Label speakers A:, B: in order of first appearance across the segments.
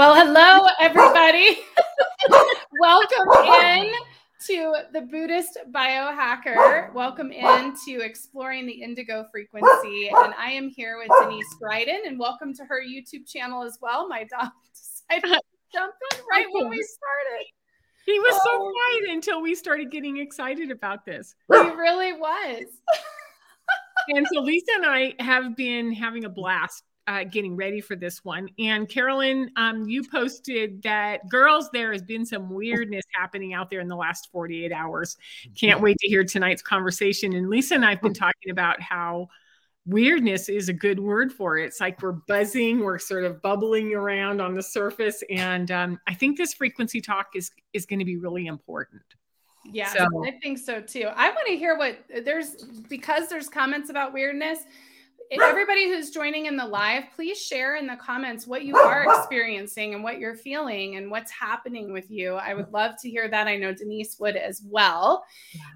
A: Well, hello, everybody. Welcome in to the Buddhist biohacker. Welcome in to exploring the indigo frequency. And I am here with Denise Dryden, and welcome to her YouTube channel as well. My dog decided to jump in right when we started.
B: He was so um, quiet until we started getting excited about this.
A: He really was.
B: and so Lisa and I have been having a blast uh, getting ready for this one. And Carolyn, um, you posted that girls, there has been some weirdness happening out there in the last 48 hours. Can't wait to hear tonight's conversation. And Lisa and I have been talking about how weirdness is a good word for it. It's like we're buzzing, we're sort of bubbling around on the surface. And um, I think this frequency talk is is going to be really important.
A: Yeah, so. I think so too. I want to hear what there's because there's comments about weirdness everybody who's joining in the live, please share in the comments what you are experiencing and what you're feeling and what's happening with you. I would love to hear that. I know Denise would as well.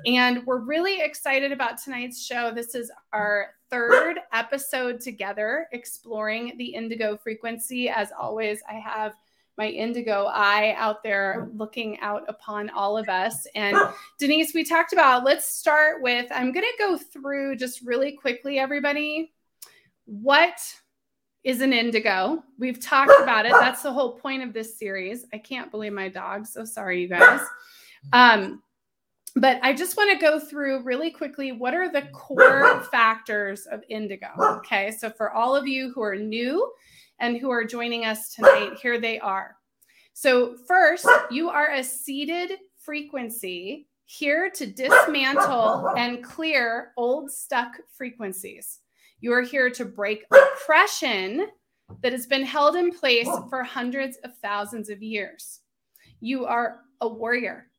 A: And we're really excited about tonight's show. This is our third episode together exploring the indigo frequency. As always, I have my indigo eye out there looking out upon all of us. And Denise, we talked about, let's start with, I'm going to go through just really quickly, everybody, what is an indigo? We've talked about it. That's the whole point of this series. I can't believe my dog. So sorry, you guys. Um, but I just want to go through really quickly what are the core factors of indigo? Okay. So for all of you who are new and who are joining us tonight, here they are. So, first, you are a seeded frequency here to dismantle and clear old stuck frequencies. You are here to break oppression that has been held in place for hundreds of thousands of years. You are a warrior.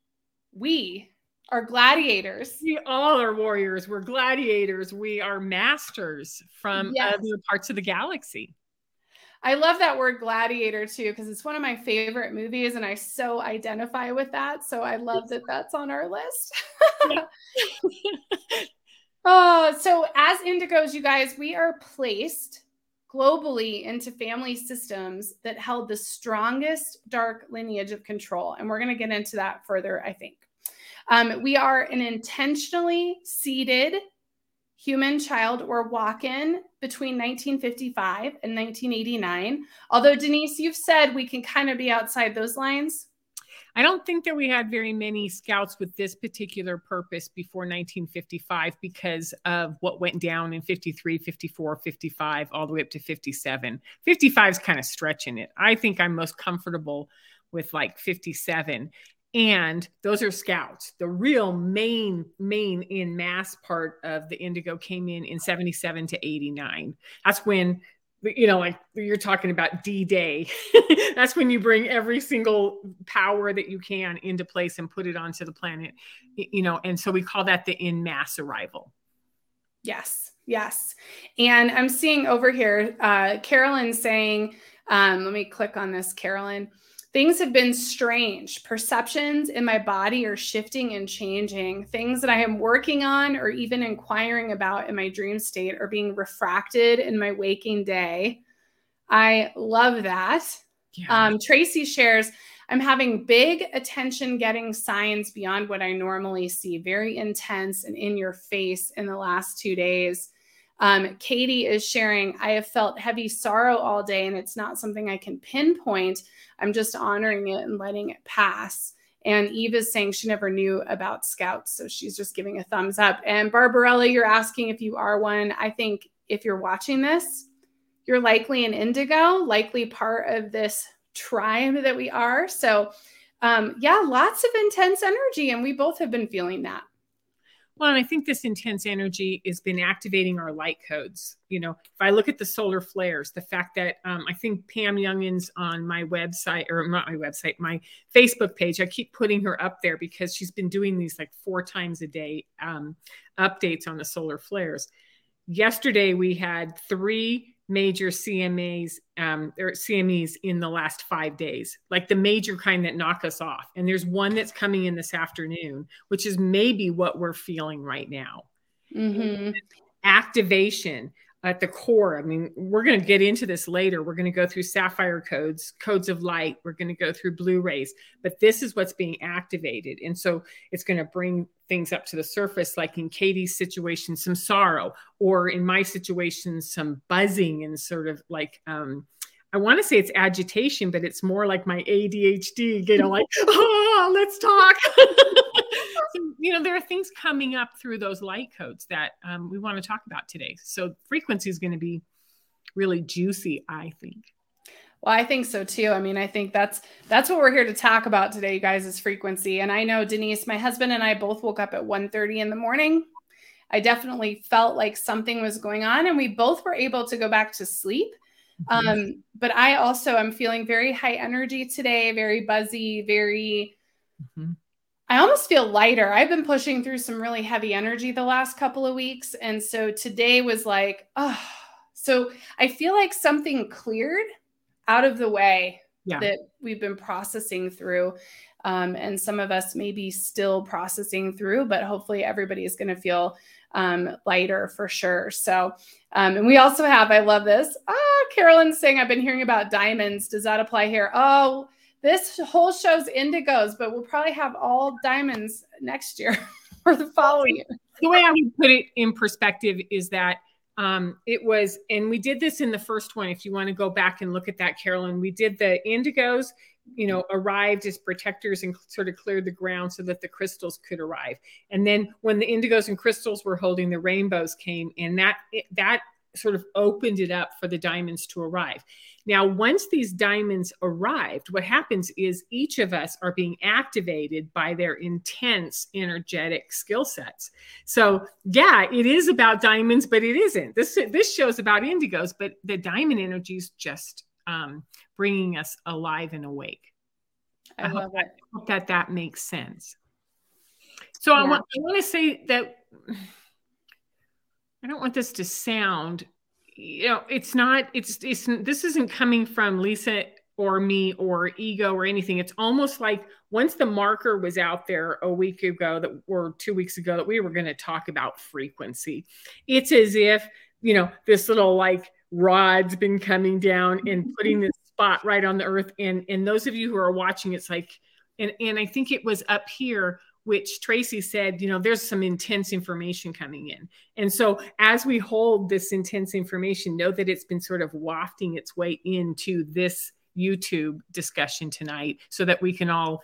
A: We are gladiators.
B: We all are warriors. We're gladiators. We are masters from yes. other parts of the galaxy.
A: I love that word gladiator too, because it's one of my favorite movies and I so identify with that. So I love that that's on our list. Oh, so as indigos, you guys, we are placed globally into family systems that held the strongest dark lineage of control. And we're going to get into that further, I think. Um, we are an intentionally seeded human child or walk in between 1955 and 1989. Although, Denise, you've said we can kind of be outside those lines.
B: I don't think that we had very many scouts with this particular purpose before 1955 because of what went down in 53, 54, 55, all the way up to 57. 55 is kind of stretching it. I think I'm most comfortable with like 57 and those are scouts the real main main in mass part of the indigo came in in 77 to 89 that's when you know, like you're talking about D Day. That's when you bring every single power that you can into place and put it onto the planet, you know, and so we call that the in mass arrival.
A: Yes, yes. And I'm seeing over here, uh, Carolyn saying, um, let me click on this, Carolyn. Things have been strange. Perceptions in my body are shifting and changing. Things that I am working on or even inquiring about in my dream state are being refracted in my waking day. I love that. Yeah. Um, Tracy shares, I'm having big attention getting signs beyond what I normally see, very intense and in your face in the last two days. Um, Katie is sharing, I have felt heavy sorrow all day, and it's not something I can pinpoint. I'm just honoring it and letting it pass. And Eve is saying she never knew about scouts, so she's just giving a thumbs up. And Barbarella, you're asking if you are one. I think if you're watching this, you're likely an indigo, likely part of this tribe that we are. So, um, yeah, lots of intense energy, and we both have been feeling that.
B: Well, and I think this intense energy has been activating our light codes. You know, if I look at the solar flares, the fact that um, I think Pam Youngins on my website, or not my website, my Facebook page, I keep putting her up there because she's been doing these like four times a day um, updates on the solar flares. Yesterday, we had three major CMAs um, or CMEs in the last five days, like the major kind that knock us off. And there's one that's coming in this afternoon, which is maybe what we're feeling right now. Mm-hmm. Activation at the core. I mean, we're going to get into this later. We're going to go through sapphire codes, codes of light. We're going to go through blue rays, but this is what's being activated. And so it's going to bring things up to the surface, like in Katie's situation, some sorrow, or in my situation, some buzzing and sort of like, um, I want to say it's agitation, but it's more like my ADHD, you know, like, oh, let's talk. you know, there are things coming up through those light codes that um, we want to talk about today. So frequency is going to be really juicy, I think.
A: Well, I think so too. I mean, I think that's that's what we're here to talk about today, you guys, is frequency. And I know Denise, my husband and I both woke up at 1:30 in the morning. I definitely felt like something was going on, and we both were able to go back to sleep Mm-hmm. Um, but I also am feeling very high energy today, very buzzy, very. Mm-hmm. I almost feel lighter. I've been pushing through some really heavy energy the last couple of weeks. And so today was like, oh, so I feel like something cleared out of the way yeah. that we've been processing through. Um, and some of us may be still processing through, but hopefully everybody is going to feel um, lighter for sure. So, um, and we also have, I love this. Ah, Carolyn's saying, I've been hearing about diamonds. Does that apply here? Oh, this whole show's indigos, but we'll probably have all diamonds next year or the following year.
B: The way I would put it in perspective is that um, it was, and we did this in the first one. If you want to go back and look at that, Carolyn, we did the indigos you know, arrived as protectors and sort of cleared the ground so that the crystals could arrive. And then when the indigos and crystals were holding, the rainbows came, and that that sort of opened it up for the diamonds to arrive. Now, once these diamonds arrived, what happens is each of us are being activated by their intense energetic skill sets. So, yeah, it is about diamonds, but it isn't. This this show's about indigos, but the diamond energy is just um, bringing us alive and awake. I, I hope, that, hope that that makes sense. So yeah. I want I want to say that I don't want this to sound, you know, it's not. It's it's this isn't coming from Lisa or me or ego or anything. It's almost like once the marker was out there a week ago that or two weeks ago that we were going to talk about frequency. It's as if you know this little like rod's been coming down and mm-hmm. putting this spot right on the earth. And and those of you who are watching, it's like, and and I think it was up here which Tracy said, you know, there's some intense information coming in. And so as we hold this intense information, know that it's been sort of wafting its way into this YouTube discussion tonight so that we can all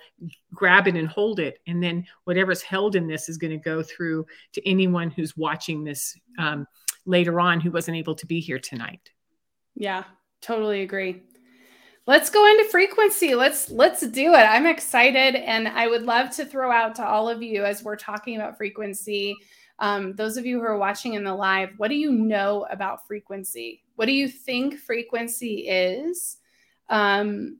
B: grab it and hold it. And then whatever's held in this is going to go through to anyone who's watching this um, later on who wasn't able to be here tonight.
A: Yeah, totally agree let's go into frequency. Let's let's do it. I'm excited and i would love to throw out to all of you as we're talking about frequency um, those of you who are watching in the live what do you know about frequency? What do you think frequency is? Um,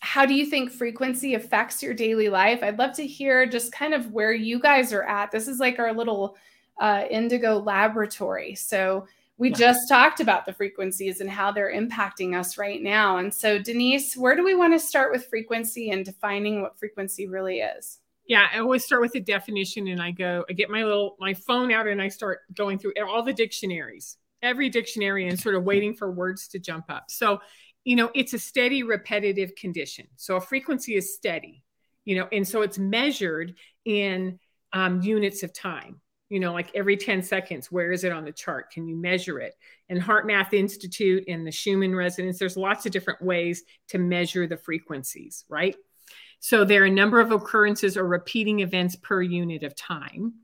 A: how do you think frequency affects your daily life? I'd love to hear just kind of where you guys are at. This is like our little uh, indigo laboratory. So we yeah. just talked about the frequencies and how they're impacting us right now. And so, Denise, where do we want to start with frequency and defining what frequency really is?
B: Yeah, I always start with the definition and I go, I get my little my phone out and I start going through all the dictionaries, every dictionary, and sort of waiting for words to jump up. So, you know, it's a steady, repetitive condition. So a frequency is steady, you know, and so it's measured in um, units of time you know, like every 10 seconds, where is it on the chart? Can you measure it? And HeartMath Institute and the Schumann resonance, there's lots of different ways to measure the frequencies, right? So there are a number of occurrences or repeating events per unit of time.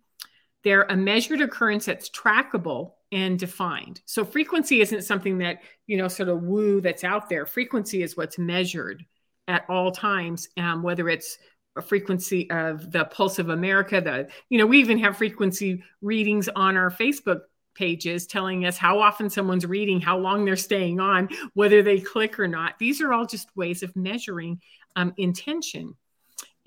B: They're a measured occurrence that's trackable and defined. So frequency isn't something that, you know, sort of woo that's out there. Frequency is what's measured at all times, um, whether it's frequency of the Pulse of America. The you know we even have frequency readings on our Facebook pages telling us how often someone's reading, how long they're staying on, whether they click or not. These are all just ways of measuring um, intention.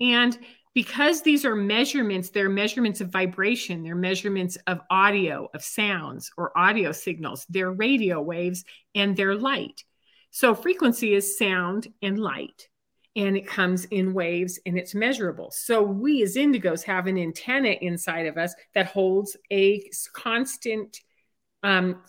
B: And because these are measurements, they're measurements of vibration, they're measurements of audio, of sounds or audio signals, they're radio waves and they're light. So frequency is sound and light and it comes in waves and it's measurable. So we as indigos have an antenna inside of us that holds a constant um,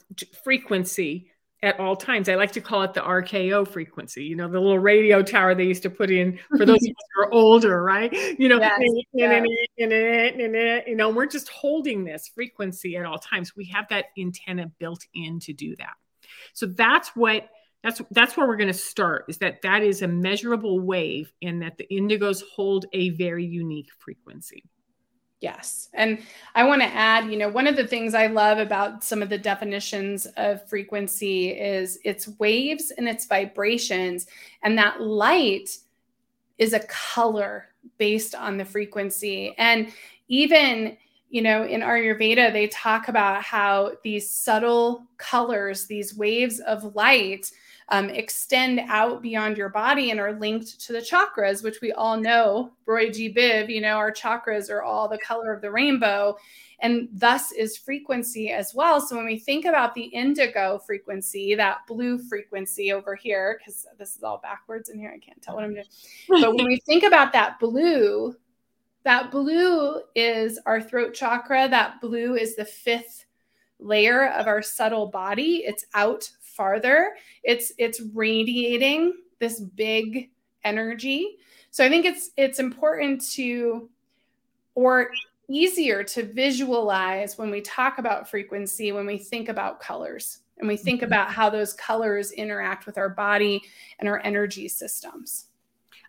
B: frequency at all times. I like to call it the RKO frequency, you know, the little radio tower they used to put in for those who are older, right? You know, yes, yeah. you know, we're just holding this frequency at all times. We have that antenna built in to do that. So that's what that's that's where we're going to start is that that is a measurable wave and that the indigos hold a very unique frequency.
A: Yes. And I want to add, you know, one of the things I love about some of the definitions of frequency is its waves and its vibrations. And that light is a color based on the frequency. And even, you know, in Ayurveda, they talk about how these subtle colors, these waves of light, um, extend out beyond your body and are linked to the chakras, which we all know, Roy G. Biv, you know, our chakras are all the color of the rainbow. And thus is frequency as well. So when we think about the indigo frequency, that blue frequency over here, because this is all backwards in here, I can't tell what I'm doing. But when we think about that blue, that blue is our throat chakra. That blue is the fifth layer of our subtle body. It's out farther. It's it's radiating this big energy. So I think it's it's important to or easier to visualize when we talk about frequency when we think about colors and we think mm-hmm. about how those colors interact with our body and our energy systems.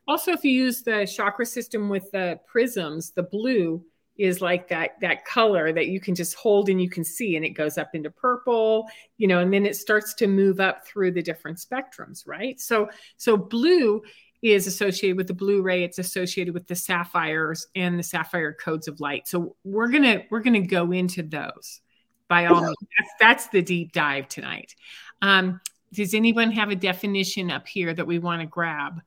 B: Also, if you use the chakra system with the prisms, the blue, is like that that color that you can just hold and you can see and it goes up into purple you know and then it starts to move up through the different spectrums right? So so blue is associated with the blue ray it's associated with the sapphires and the sapphire codes of light. So we're gonna we're gonna go into those by all means. That's, that's the deep dive tonight. Um, does anyone have a definition up here that we want to grab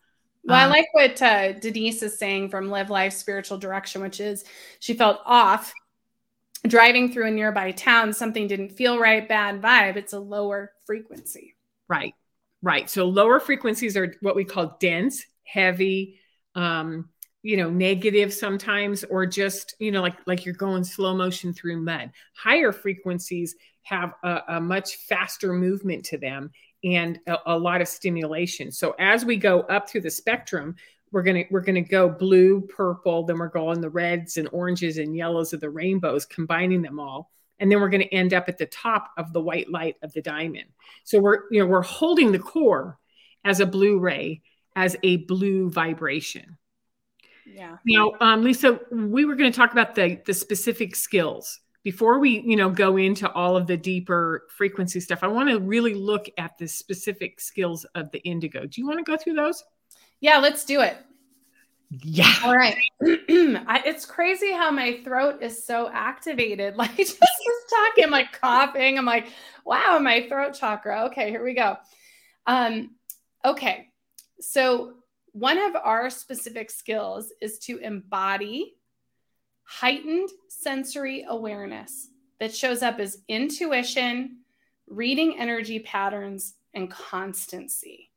A: well, I um, like what uh, Denise is saying from Live Life Spiritual Direction, which is she felt off driving through a nearby town. Something didn't feel right, bad vibe. It's a lower frequency.
B: Right, right. So lower frequencies are what we call dense, heavy, um, you know, negative sometimes, or just you know, like like you're going slow motion through mud. Higher frequencies have a, a much faster movement to them and a, a lot of stimulation. So as we go up through the spectrum, we're gonna we're gonna go blue, purple, then we're going the reds and oranges and yellows of the rainbows, combining them all, and then we're gonna end up at the top of the white light of the diamond. So we're you know we're holding the core as a blue ray, as a blue vibration.
A: Yeah.
B: Now, um, Lisa, we were going to talk about the the specific skills before we you know go into all of the deeper frequency stuff i want to really look at the specific skills of the indigo. Do you want to go through those?
A: Yeah let's do it.
B: Yeah.
A: All right. I, it's crazy how my throat is so activated. Like just talking I'm like coughing. I'm like wow my throat chakra. Okay here we go. Um okay. So one of our specific skills is to embody heightened sensory awareness that shows up as intuition, reading energy patterns, and constancy.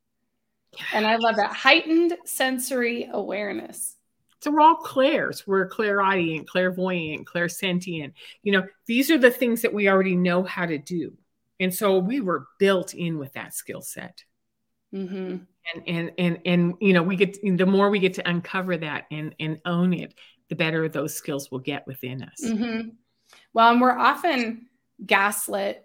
A: And I love that heightened sensory awareness.
B: So we're all clairs. We're clairaudient, clairvoyant, clairsentient. You know, these are the things that we already know how to do. And so we were built in with that skill set. Mm-hmm. And, and and and you know we get the more we get to uncover that and and own it the better those skills will get within us.
A: Mm-hmm. Well, and we're often gaslit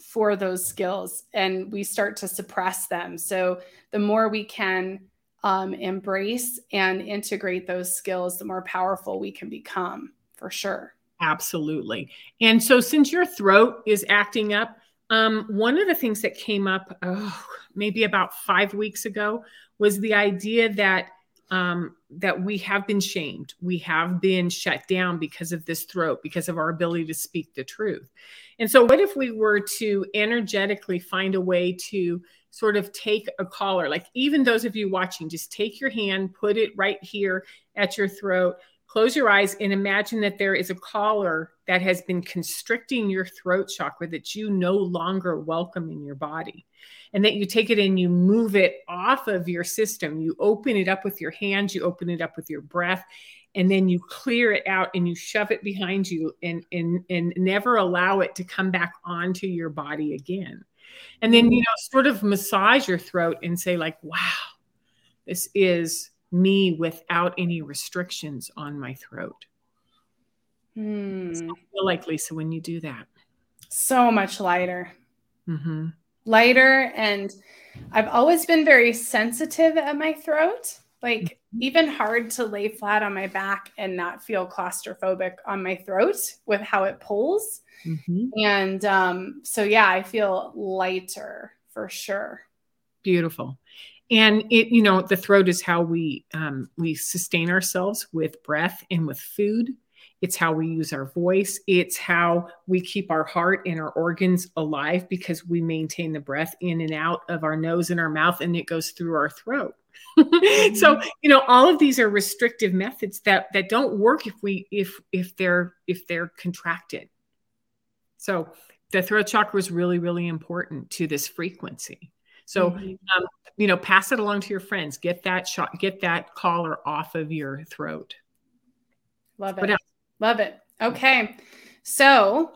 A: for those skills and we start to suppress them. So the more we can um, embrace and integrate those skills, the more powerful we can become for sure.
B: Absolutely. And so, since your throat is acting up, um, one of the things that came up oh, maybe about five weeks ago was the idea that um, that we have been shamed. We have been shut down because of this throat, because of our ability to speak the truth. And so, what if we were to energetically find a way to sort of take a collar, like even those of you watching, just take your hand, put it right here at your throat, close your eyes, and imagine that there is a collar that has been constricting your throat chakra that you no longer welcome in your body and that you take it and you move it off of your system. You open it up with your hands, you open it up with your breath, and then you clear it out and you shove it behind you and and and never allow it to come back onto your body again and then you know sort of massage your throat and say like wow this is me without any restrictions on my throat
A: Hmm.
B: So I feel like Lisa when you do that.
A: So much lighter.
B: Mm-hmm.
A: Lighter. And I've always been very sensitive at my throat. Like,
B: Mm-hmm.
A: even hard to lay flat on my back and not feel claustrophobic on my throat with how it pulls.
B: Mm-hmm.
A: And um, so, yeah, I feel lighter for sure.
B: Beautiful. And it, you know, the throat is how we um, we sustain ourselves with breath and with food. It's how we use our voice. It's how we keep our heart and our organs alive because we maintain the breath in and out of our nose and our mouth, and it goes through our throat. so you know all of these are restrictive methods that that don't work if we if if they're if they're contracted so the throat chakra is really really important to this frequency so
A: Mhm.
B: um, you know pass it along to your friends get that shot get that collar off of your throat
A: Love it. Love it. Okay. So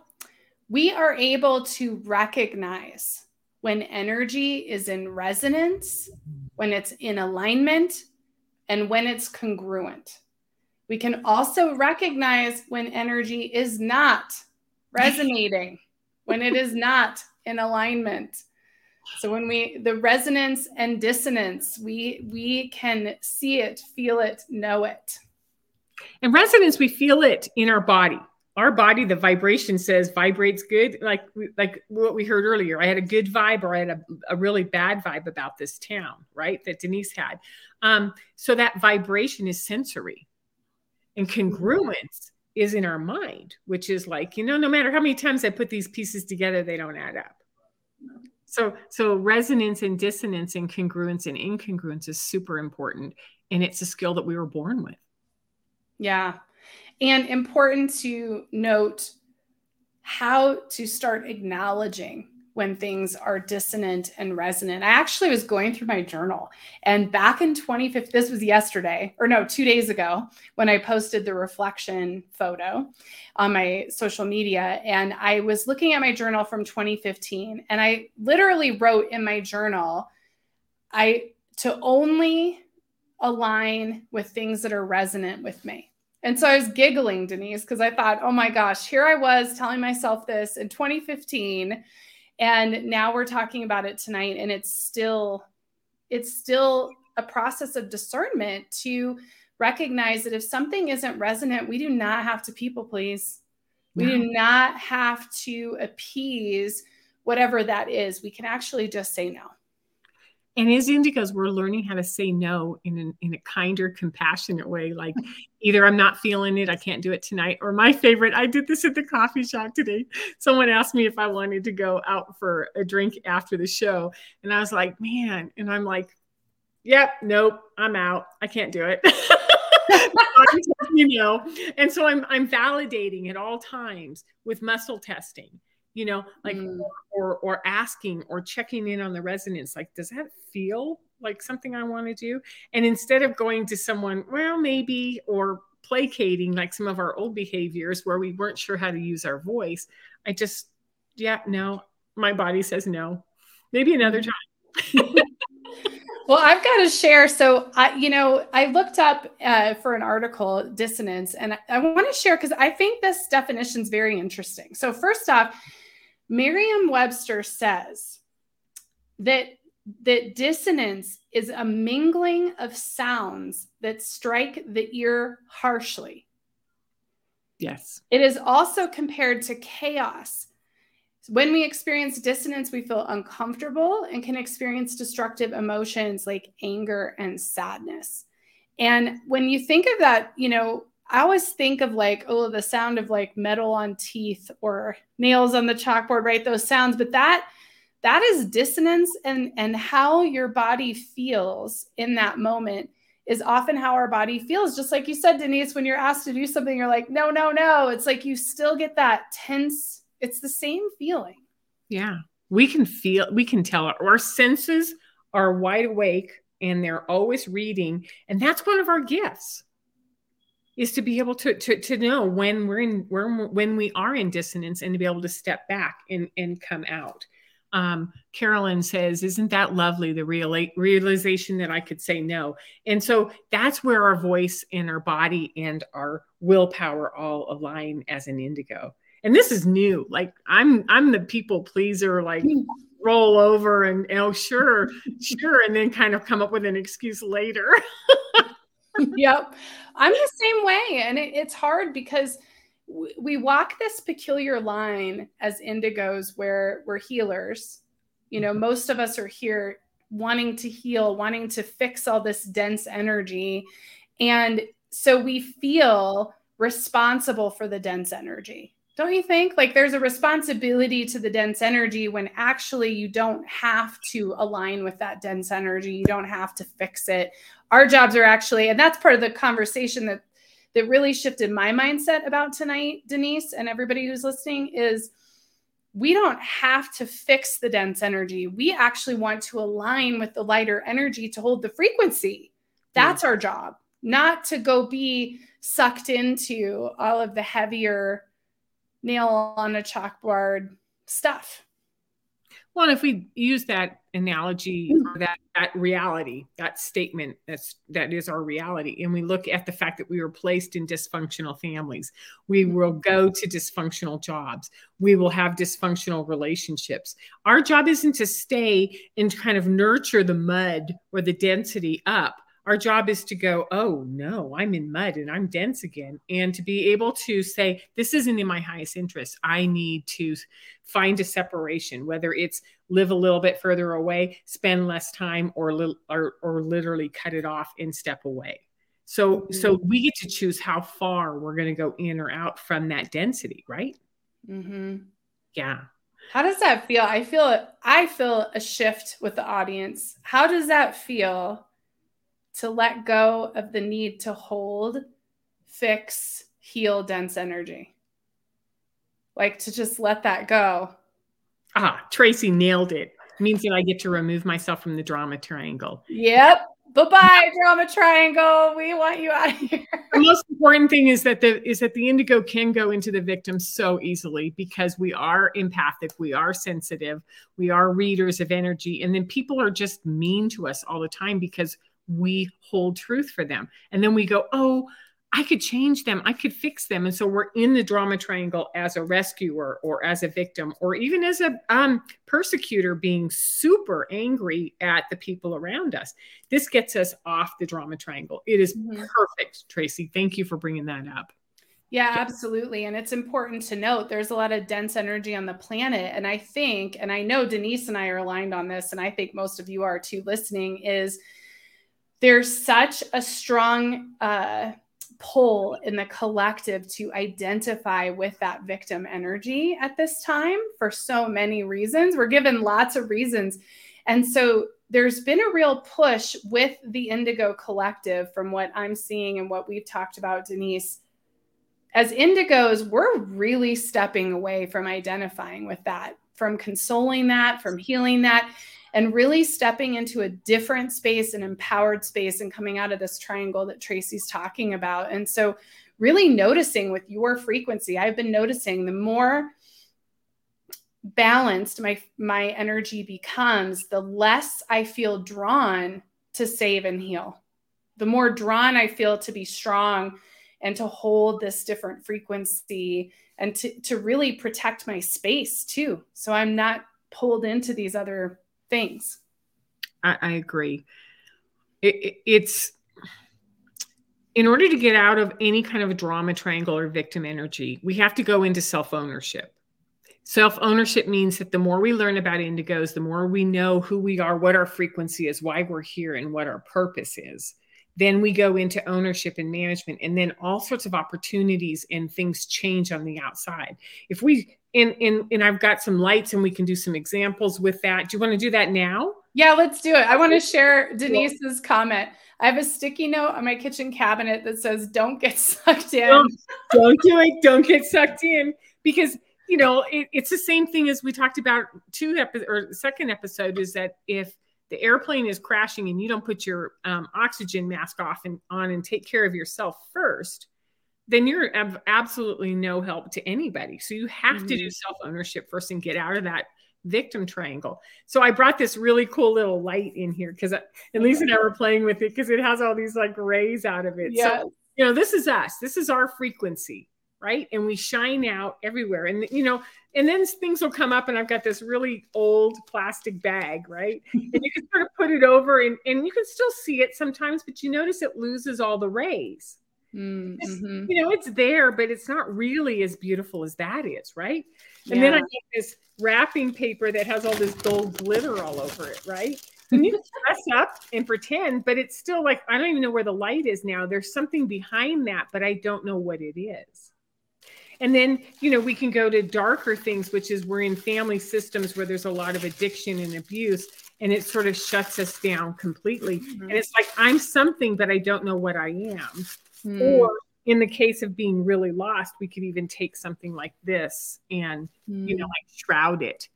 A: we are able to recognize when energy is in resonance, when it's in alignment, and when it's congruent. We can also recognize when energy is not resonating, when it is not in alignment. So when we the resonance and dissonance, we we can see it, feel it, know it.
B: and resonance we feel it in our body. Our body the vibration says vibrates good like like what we heard earlier. I had a good vibe or i had a, a really bad vibe about this town right that denise had. Um, so that vibration is sensory. And congruence is in our mind which is like you know no matter how many times i put these pieces together they don't add up so so resonance and dissonance and congruence and incongruence is super important and it's a skill that we were born with
A: Yeah. And important to note how to start acknowledging when things are dissonant and resonant. I actually was going through my journal and back in 2015, this was yesterday, or no, two days ago, when I posted the reflection photo on my social media. And I was looking at my journal from 2015 and I literally wrote in my journal, I to only align with things that are resonant with me. And so I was giggling, Denise, because I thought, oh my gosh, here I was telling myself this in 2015. And now we're talking about it tonight. And it's still, it's still a process of discernment to recognize that if something isn't resonant, we do not have to people please. We
B: No.
A: do not have to appease whatever that is. We can actually just say no.
B: And as indigos we're learning how to say no in, an, in a kinder compassionate way. Like either i'm not feeling it i can't do it tonight or my favorite i did this at the coffee shop today. Someone asked me if i wanted to go out for a drink after the show. And i was like man and i'm like yep nope i'm out. I can't do it. You know and so i'm i'm validating at all times with muscle testing you know like
A: Mm.
B: or or asking or checking in on the resonance like does that feel like something i want to do and instead of going to someone well maybe or placating like some of our old behaviors where we weren't sure how to use our voice i just yeah no my body says no maybe another time
A: Well, I've got to share. So, I, you know, I looked up uh, for an article, dissonance, and I, I want to share because I think this definition is very interesting. So, first off, Merriam-Webster says that that dissonance is a mingling of sounds that strike the ear harshly.
B: yes
A: It is also compared to chaos. When we experience dissonance, we feel uncomfortable and can experience destructive emotions like anger and sadness. And when you think of that, you know, I always think of like, oh, the sound of like metal on teeth or nails on the chalkboard, right? Those sounds, but that that is dissonance and and how your body feels in that moment is often how our body feels. Just like you said, Denise, when you're asked to do something, you're like, no, no, no. It's like you still get that tense, it's the same feeling.
B: yeah we can feel we can tell our, our senses are wide awake and they're always reading and that's one of our gifts is to be able to, to, to know when we're in when, when we are in dissonance and to be able to step back and, and come out um, Carolyn says, Isn't that lovely? The real realization that I could say no. And so that's where our voice and our body and our willpower all align as an indigo. And this is new. Like I'm I'm the people pleaser, like roll over and oh sure, sure, and then kind of come up with an excuse later.
A: yep. I'm the same way. And it, it's hard because we walk this peculiar line as indigos where we're healers. You know, mm-hmm. most of us are here wanting to heal, wanting to fix all this dense energy. And so we feel responsible for the dense energy. Don't you think? Like there's a responsibility to the dense energy when actually you don't have to align with that dense energy. You don't have to fix it. Our jobs are actually, and that's part of the conversation that that really shifted my mindset about tonight, Denise, and everybody who's listening is we don't have to fix the dense energy. We actually want to align with the lighter energy to hold the frequency. That's our job, not to go be sucked into all of the heavier nail on a chalkboard stuff.
B: Well, if we use that analogy or mm. that that reality, that statement that's that is our reality, and we look at the fact that we were placed in dysfunctional families, we mm. will go to dysfunctional jobs, we will have dysfunctional relationships. Our job isn't to stay and kind of nurture the mud or the density up our job is to go, oh no, I'm in mud and I'm dense again. And to be able to say, this isn't in my highest interest. I need to find a separation, whether it's live a little bit further away, spend less time, or, or, or literally cut it off and step away. So, mm-hmm. so we get to choose how far we're going to go in or out from that density, right?
A: Mm-hmm.
B: Yeah.
A: How does that feel? I feel I feel a shift with the audience. How does that feel to let go of the need to hold, fix, heal dense energy. Like to just let that go.
B: Ah, Tracy nailed it. Means that I get to remove myself from the drama triangle.
A: Yep. Bye bye, drama triangle. We want you out of here.
B: the most important thing is that the is that the indigo can go into the victim so easily because we are empathic, we are sensitive, we are readers of energy, and then people are just mean to us all the time because we hold truth for them. And then we go, oh, I could change them. I could fix them. And so we're in the drama triangle as a rescuer or as a victim or even as a um, persecutor being super angry at the people around us. This gets us off the drama triangle. It is mm-hmm. perfect, Tracy. Thank you for bringing that up.
A: Yeah, absolutely. And it's important to note there's a lot of dense energy on the planet. And I think, and I know Denise and I are aligned on this, and I think most of you are too listening, is there's such a strong uh, pull in the collective to identify with that victim energy at this time for so many reasons. We're given lots of reasons. And so there's been a real push with the Indigo Collective from what I'm seeing and what we've talked about, Denise. As indigos, we're really stepping away from identifying with that, from consoling that, from healing that and really stepping into a different space, an empowered space, and coming out of this triangle that Tracy's talking about. And so, really noticing with your frequency, I've been noticing the more balanced my my energy becomes, the less I feel drawn to save and heal. The more drawn I feel to be strong and to hold this different frequency and to, to really protect my space too. So I'm not pulled into these other things.
B: I, I agree. It, it, it's in order to get out of any kind of drama triangle or victim energy, we have to go into self ownership. Self ownership means that the more we learn about indigos, the more we know who we are, what our frequency is, why we're here, and what our purpose is. Then we go into ownership and management, and then all sorts of opportunities and things change on the outside. If we and and and I've got some lights and we can do some examples with that. Do you want to do that now?
A: Yeah, let's do it. I want to share Denise's comment. I have a sticky note on my kitchen cabinet that says "Don't get sucked in."
B: Don't, don't do it. Don't get sucked in because you know it, it's the same thing as we talked about two epi- or second episode is that if the airplane is crashing and you don't put your um, oxygen mask off and on and take care of yourself first, then you're of absolutely no help to anybody. So you have mm-hmm. to do mm-hmm. self ownership first and get out of that victim triangle. So I brought this really cool little light in here because Lisa and I were playing with it because it has all these like rays out of it.
A: Yeah.
B: So, you know, this is us. This is our frequency, right? And we shine out everywhere. And you know, and then things will come up and I've got this really old plastic bag, right? and you can sort of put it over and, and you can still see it sometimes, but you notice it loses all the rays. Mm-hmm. You know, it's there, but it's not really as beautiful as that is, right? Yeah. And then I get this wrapping paper that has all this gold glitter all over it, right? And you dress up and pretend, but it's still like I don't even know where the light is now. There's something behind that, but I don't know what it is. And then, you know, we can go to darker things, which is we're in family systems where there's a lot of addiction and abuse, and it sort of shuts us down completely. Mm-hmm. And it's like, I'm something, but I don't know what I am. Mm. Or in the case of being really lost, we could even take something like this and, mm. you know, hmm. like shroud it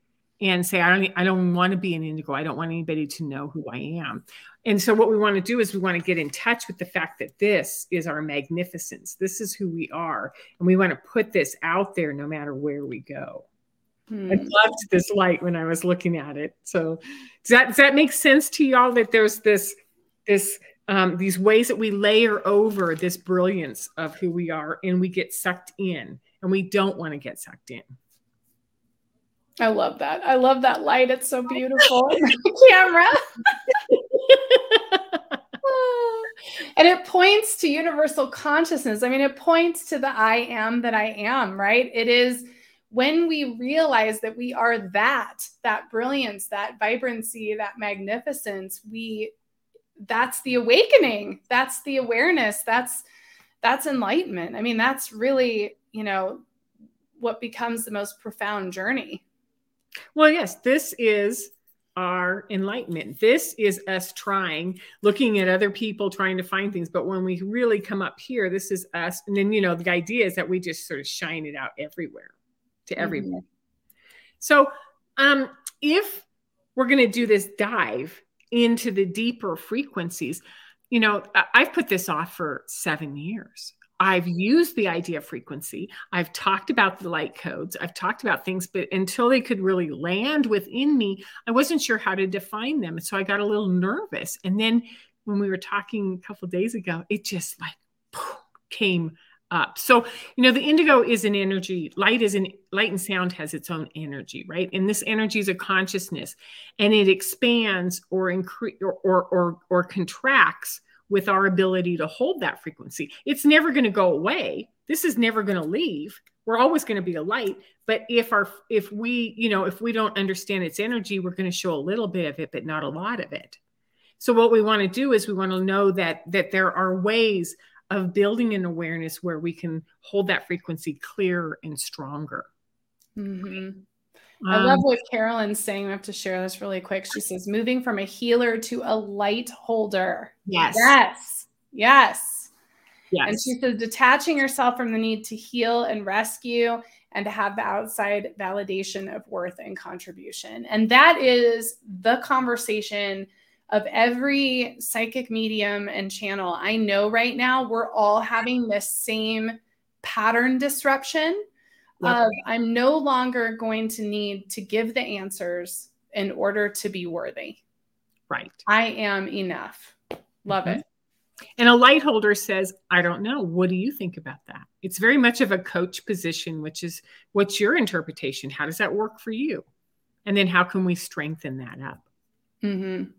B: and say, I don't, I don't want to be an indigo. I don't want anybody to know who I am. And so what we want to do is we want to get in touch with the fact that this is our magnificence. This is who we are. And we want to put this out there no matter where we go. Hmm. I loved this light when I was looking at it. So does that does that make sense to y'all that there's this this um, these ways that we layer over this brilliance of who we are and we get sucked in and we don't want to get sucked in.
A: I love that. I love that light. It's so beautiful. camera. and it points to universal consciousness. I mean, it points to the I am that I am, right? It is when we realize that we are that, that brilliance, that vibrancy, that magnificence, we that's the awakening. That's the awareness. That's that's enlightenment. I mean that's really you know what becomes the most profound journey.
B: Well yes this is our enlightenment. This is us trying looking at other people trying to find things. But when we really come up here this is us. And then you know the idea is that we just sort of shine it out everywhere to everyone. Mm-hmm. so um if we're going to do this dive into the deeper frequencies. You know, I've put this off for seven years. I've used the idea of frequency. I've talked about the light codes. I've talked about things, but until they could really land within me, I wasn't sure how to define them. So I got a little nervous. And then when we were talking a couple days ago, it just like came up. So, you know, the indigo is an energy, light is an light and sound has its own energy, right? And this energy is a consciousness and it expands or increase or, or, or, or contracts with our ability to hold that frequency. It's never going to go away. This is never going to leave. We're always going to be a light. But if our if we, you know, if we don't understand its energy, we're going to show a little bit of it, but not a lot of it. So what we want to do is we want to know that that there are ways of building an awareness where we can hold that frequency clearer and stronger.
A: Mm-hmm. I um, love what Carolyn's saying. We have to share this really quick. She says, moving from a healer to a light holder.
B: Yes.
A: Yes. Yes.
B: Yes.
A: And she says, detaching yourself from the need to heal and rescue and to have the outside validation of worth and contribution. And that is the conversation of every psychic medium and channel I know right now, we're all having this same pattern disruption of I'm no longer going to need to give the answers in order to be worthy.
B: Right.
A: I am enough. Love mm-hmm. it.
B: And a light holder says, I don't know. What do you think about that? It's very much of a coach position, which is what's your interpretation? How does that work for you? And then how can we strengthen that up?
A: Mm-hmm.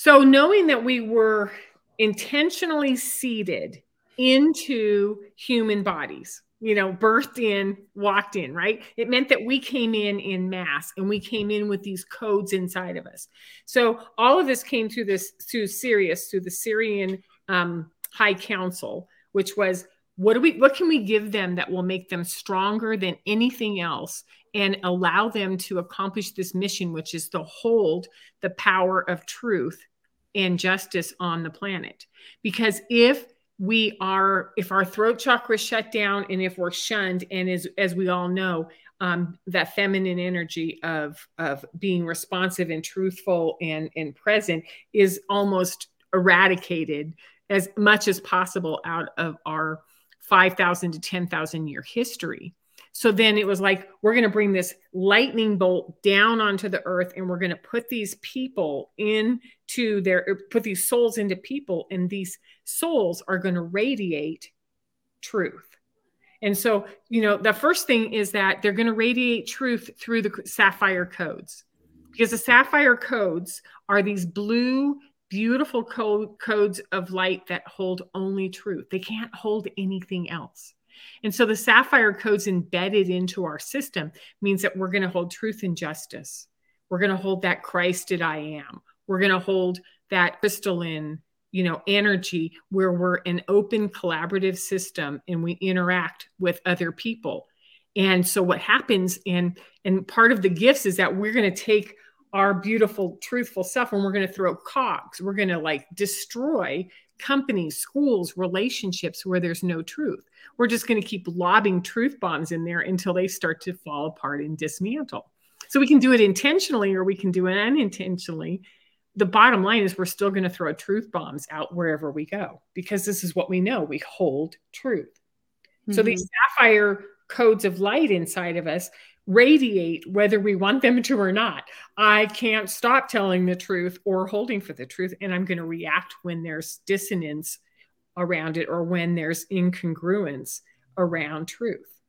B: So, knowing that we were intentionally seeded into human bodies, you know, birthed in, walked in, right? It meant that we came in in mass and we came in with these codes inside of us. So, all of this came through this, through Sirius, through the Sirian um, High Council, which was what do we what can we give them that will make them stronger than anything else and allow them to accomplish this mission which is to hold the power of truth and justice on the planet because if we are if our throat chakra is shut down and if we're shunned and as as we all know um, that feminine energy of of being responsive and truthful and and present is almost eradicated as much as possible out of our 5,000 to 10,000 year history. So then it was like, we're going to bring this lightning bolt down onto the earth and we're going to put these people into their, er, put these souls into people, and these souls are going to radiate truth. And so, you know, the first thing is that they're going to radiate truth through the sapphire codes because the sapphire codes are these blue, beautiful code, codes of light that hold only truth. They can't hold anything else. And so the sapphire codes embedded into our system means that we're going to hold truth and justice. We're going to hold that Christed I am. We're going to hold that crystalline you know energy where we're an open collaborative system and we interact with other people and so what happens and and part of the gifts is that we're going to take our beautiful truthful stuff and we're going to throw cogs we're going to like destroy companies schools relationships where there's no truth we're just going to keep lobbing truth bombs in there until they start to fall apart and dismantle so we can do it intentionally or we can do it unintentionally the bottom line is we're still going to throw truth bombs out wherever we go because this is what we know we hold truth mm-hmm. so these mm-hmm. sapphire codes of light inside of us radiate whether we want them to or not i can't stop telling the truth or holding for the truth and i'm going to react when there's dissonance around it or when there's incongruence around truth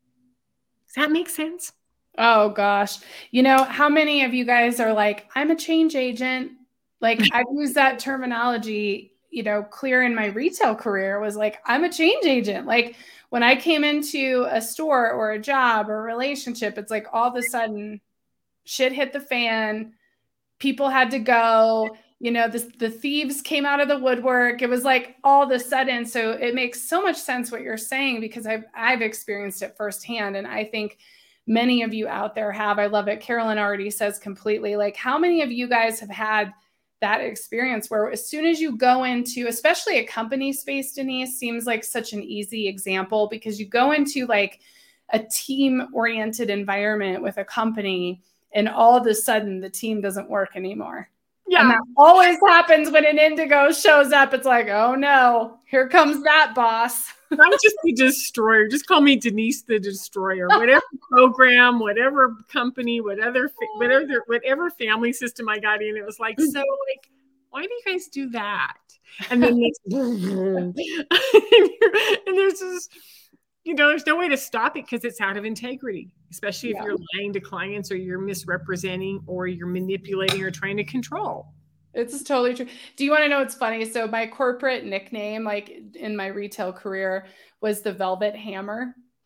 B: does that make sense
A: Oh gosh. You know, how many of you guys are like, I'm a change agent. Like I've used that terminology, you know, clear in my retail career was like, I'm a change agent. Like when I came into a store or a job or a relationship, it's like all of a sudden shit hit the fan. People had to go. You know, the, the thieves came out of the woodwork. It was like all of a sudden. So it makes so much sense what you're saying because I've I've experienced it firsthand. And I think many of you out there have. I love it. Carolyn already says completely. Like, how many of you guys have had that experience where as soon as you go into especially a company space denise seems like such an easy example because you go into like a team oriented environment with a company and all of a sudden the team doesn't work anymore. Yeah. and that always happens when an indigo shows up. It's like oh no here comes that boss
B: I'm just the destroyer. Just call me Denise the destroyer. Whatever program, whatever company, whatever oh. whatever whatever family system I got in, it was like so like why do you guys do that? And then and there's this you know, there's no way to stop it because it's out of integrity, especially if yeah. you're lying to clients or you're misrepresenting or you're manipulating or trying to control.
A: It's totally true. Do you want to know what's funny? So my corporate nickname, like in my retail career, was the Velvet Hammer.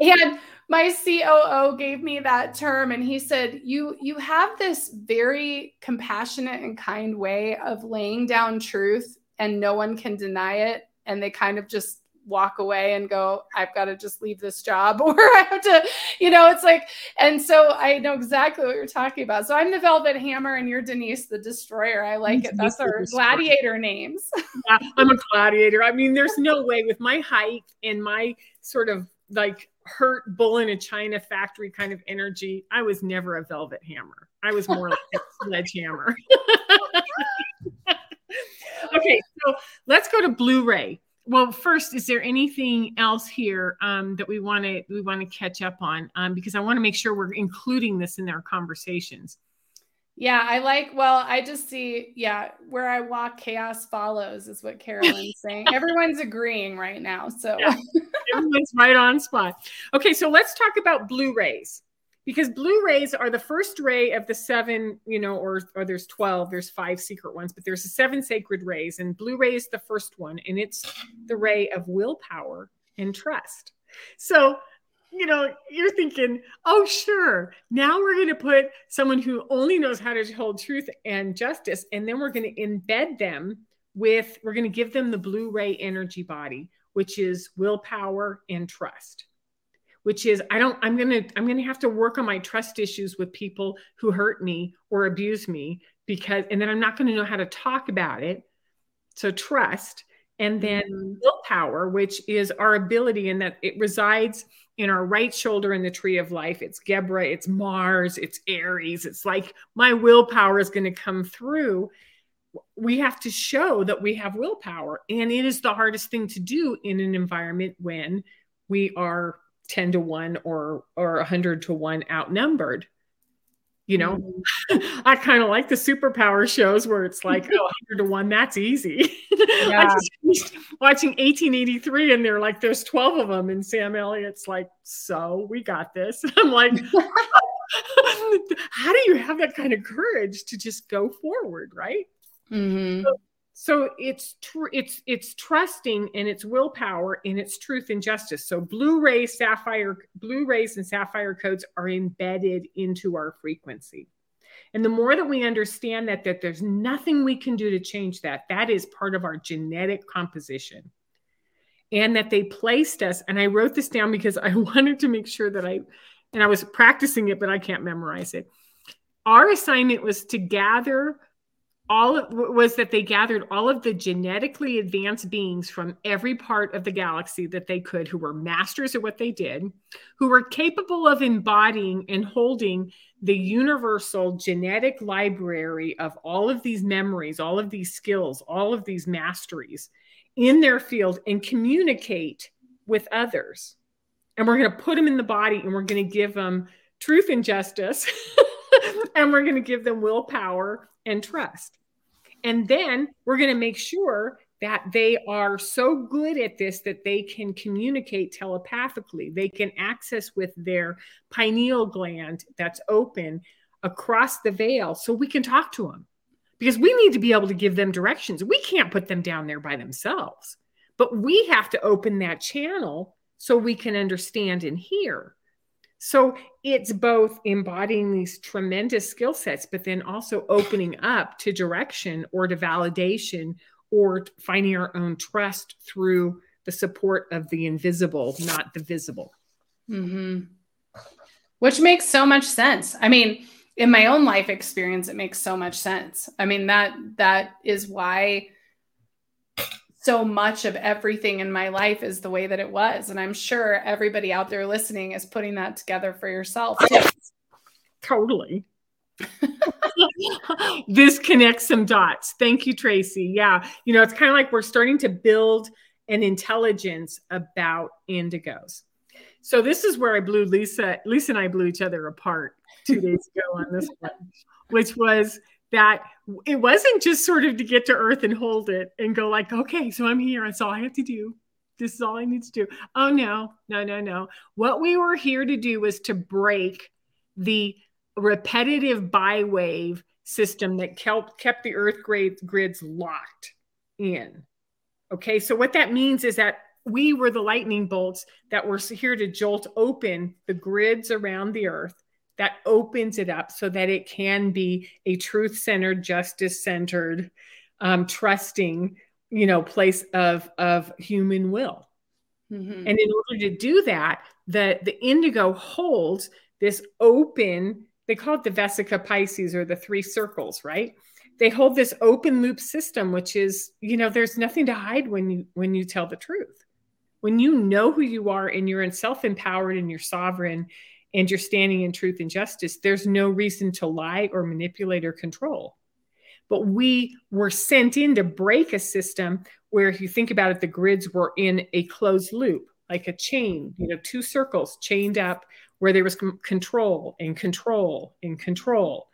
A: and my COO gave me that term and he said, "You you have this very compassionate and kind way of laying down truth and no one can deny it." And they kind of just walk away and go, I've got to just leave this job or I have to, you know, it's like, and so I know exactly what you're talking about. So I'm the Velvet Hammer and you're Denise the Destroyer. I like it. That's our gladiator names.
B: yeah, I'm a gladiator. I mean, there's no way with my height and my sort of like hurt bull in a china factory kind of energy. I was never a velvet hammer. I was more like a sledgehammer. okay, so let's go to blue ray well first is there anything else here um, that we want to we want to catch up on? Um, because i want to make sure we're including this in our conversations.
A: Yeah i like well i just see yeah where i walk chaos follows is what carolyn's saying. Everyone's agreeing right now so. Yeah,
B: everyone's right on spot. Okay so let's talk about blue rays because blue rays are the first ray of the seven, you know, or or there's 12, there's five secret ones, but there's the seven sacred rays, and blue ray is the first one, and it's the ray of willpower and trust. So, you know, you're thinking, oh, sure, now we're going to put someone who only knows how to hold truth and justice, and then we're going to embed them with, we're going to give them the blue ray energy body, which is willpower and trust which is i don't i'm gonna i'm gonna have to work on my trust issues with people who hurt me or abuse me because and then i'm not gonna know how to talk about it so trust and then mm-hmm. willpower which is our ability and that it resides in our right shoulder in the tree of life it's gebra it's mars it's aries it's like my willpower is going to come through we have to show that we have willpower. And it is the hardest thing to do in an environment when we are 10 to 1 or or 100 to 1 outnumbered you know mm-hmm. i kind of like the superpower shows where it's like oh 100 to 1 that's easy yeah. i just watching 1883 and they're like there's 12 of them and sam elliott's like so we got this i'm like how do you have that kind of courage to just go forward right mm-hmm. so, so it's tr- it's it's trusting and it's willpower and it's truth and justice. So blue ray sapphire blue rays and sapphire codes are embedded into our frequency. And the more that we understand that that there's nothing we can do to change that that is part of our genetic composition. And that they placed us and i wrote this down because i wanted to make sure that i and i was practicing it but i can't memorize it. Our assignment was to gather all was that they gathered all of the genetically advanced beings from every part of the galaxy that they could who were masters at what they did who were capable of embodying and holding the universal genetic library of all of these memories all of these skills all of these masteries in their field and communicate with others. And we're going to put them in the body and we're going to give them truth and justice and we're going to give them willpower and trust. And then we're going to make sure that they are so good at this that they can communicate telepathically. They can access with their pineal gland that's open across the veil so we can talk to them because we need to be able to give them directions. We can't put them down there by themselves, but we have to open that channel so we can understand and hear. So it's both embodying these tremendous skill sets, but then also opening up to direction or to validation or finding our own trust through the support of the invisible, not the visible.
A: Mm-hmm. Which makes so much sense. I mean, in my own life experience, it makes so much sense. I mean, that that is why so much of everything in my life is the way that it was. And I'm sure everybody out there listening is putting that together for yourself.
B: Totally. this connects some dots. Thank you, Tracy. Yeah. You know, it's kind of like we're starting to build an intelligence about indigos. So this is where I blew Lisa, Lisa and I blew each other apart two days ago on this one, which was that it wasn't just sort of to get to earth and hold it and go like okay so i'm here. That's all i have to do. This is all i need to do. Oh no no no no. What we were here to do was to break the repetitive bi-wave system that kept kept the earth grids locked in. Okay so what that means is that we were the lightning bolts that were here to jolt open the grids around the earth that opens it up so that it can be a truth centered, justice centered, um, trusting, you know, place of of human will. Mm-hmm. And in order to do that, the the indigo holds this open. They call it the Vesica Piscis or the three circles, right? They hold this open loop system, which is, you know, there's nothing to hide when you when you tell the truth. When you know who you are and you're in self empowered and you're sovereign and you're standing in truth and justice, there's no reason to lie or manipulate or control. But we were sent in to break a system where, if you think about it, the grids were in a closed loop, like a chain, you know, two circles chained up where there was control and control and control.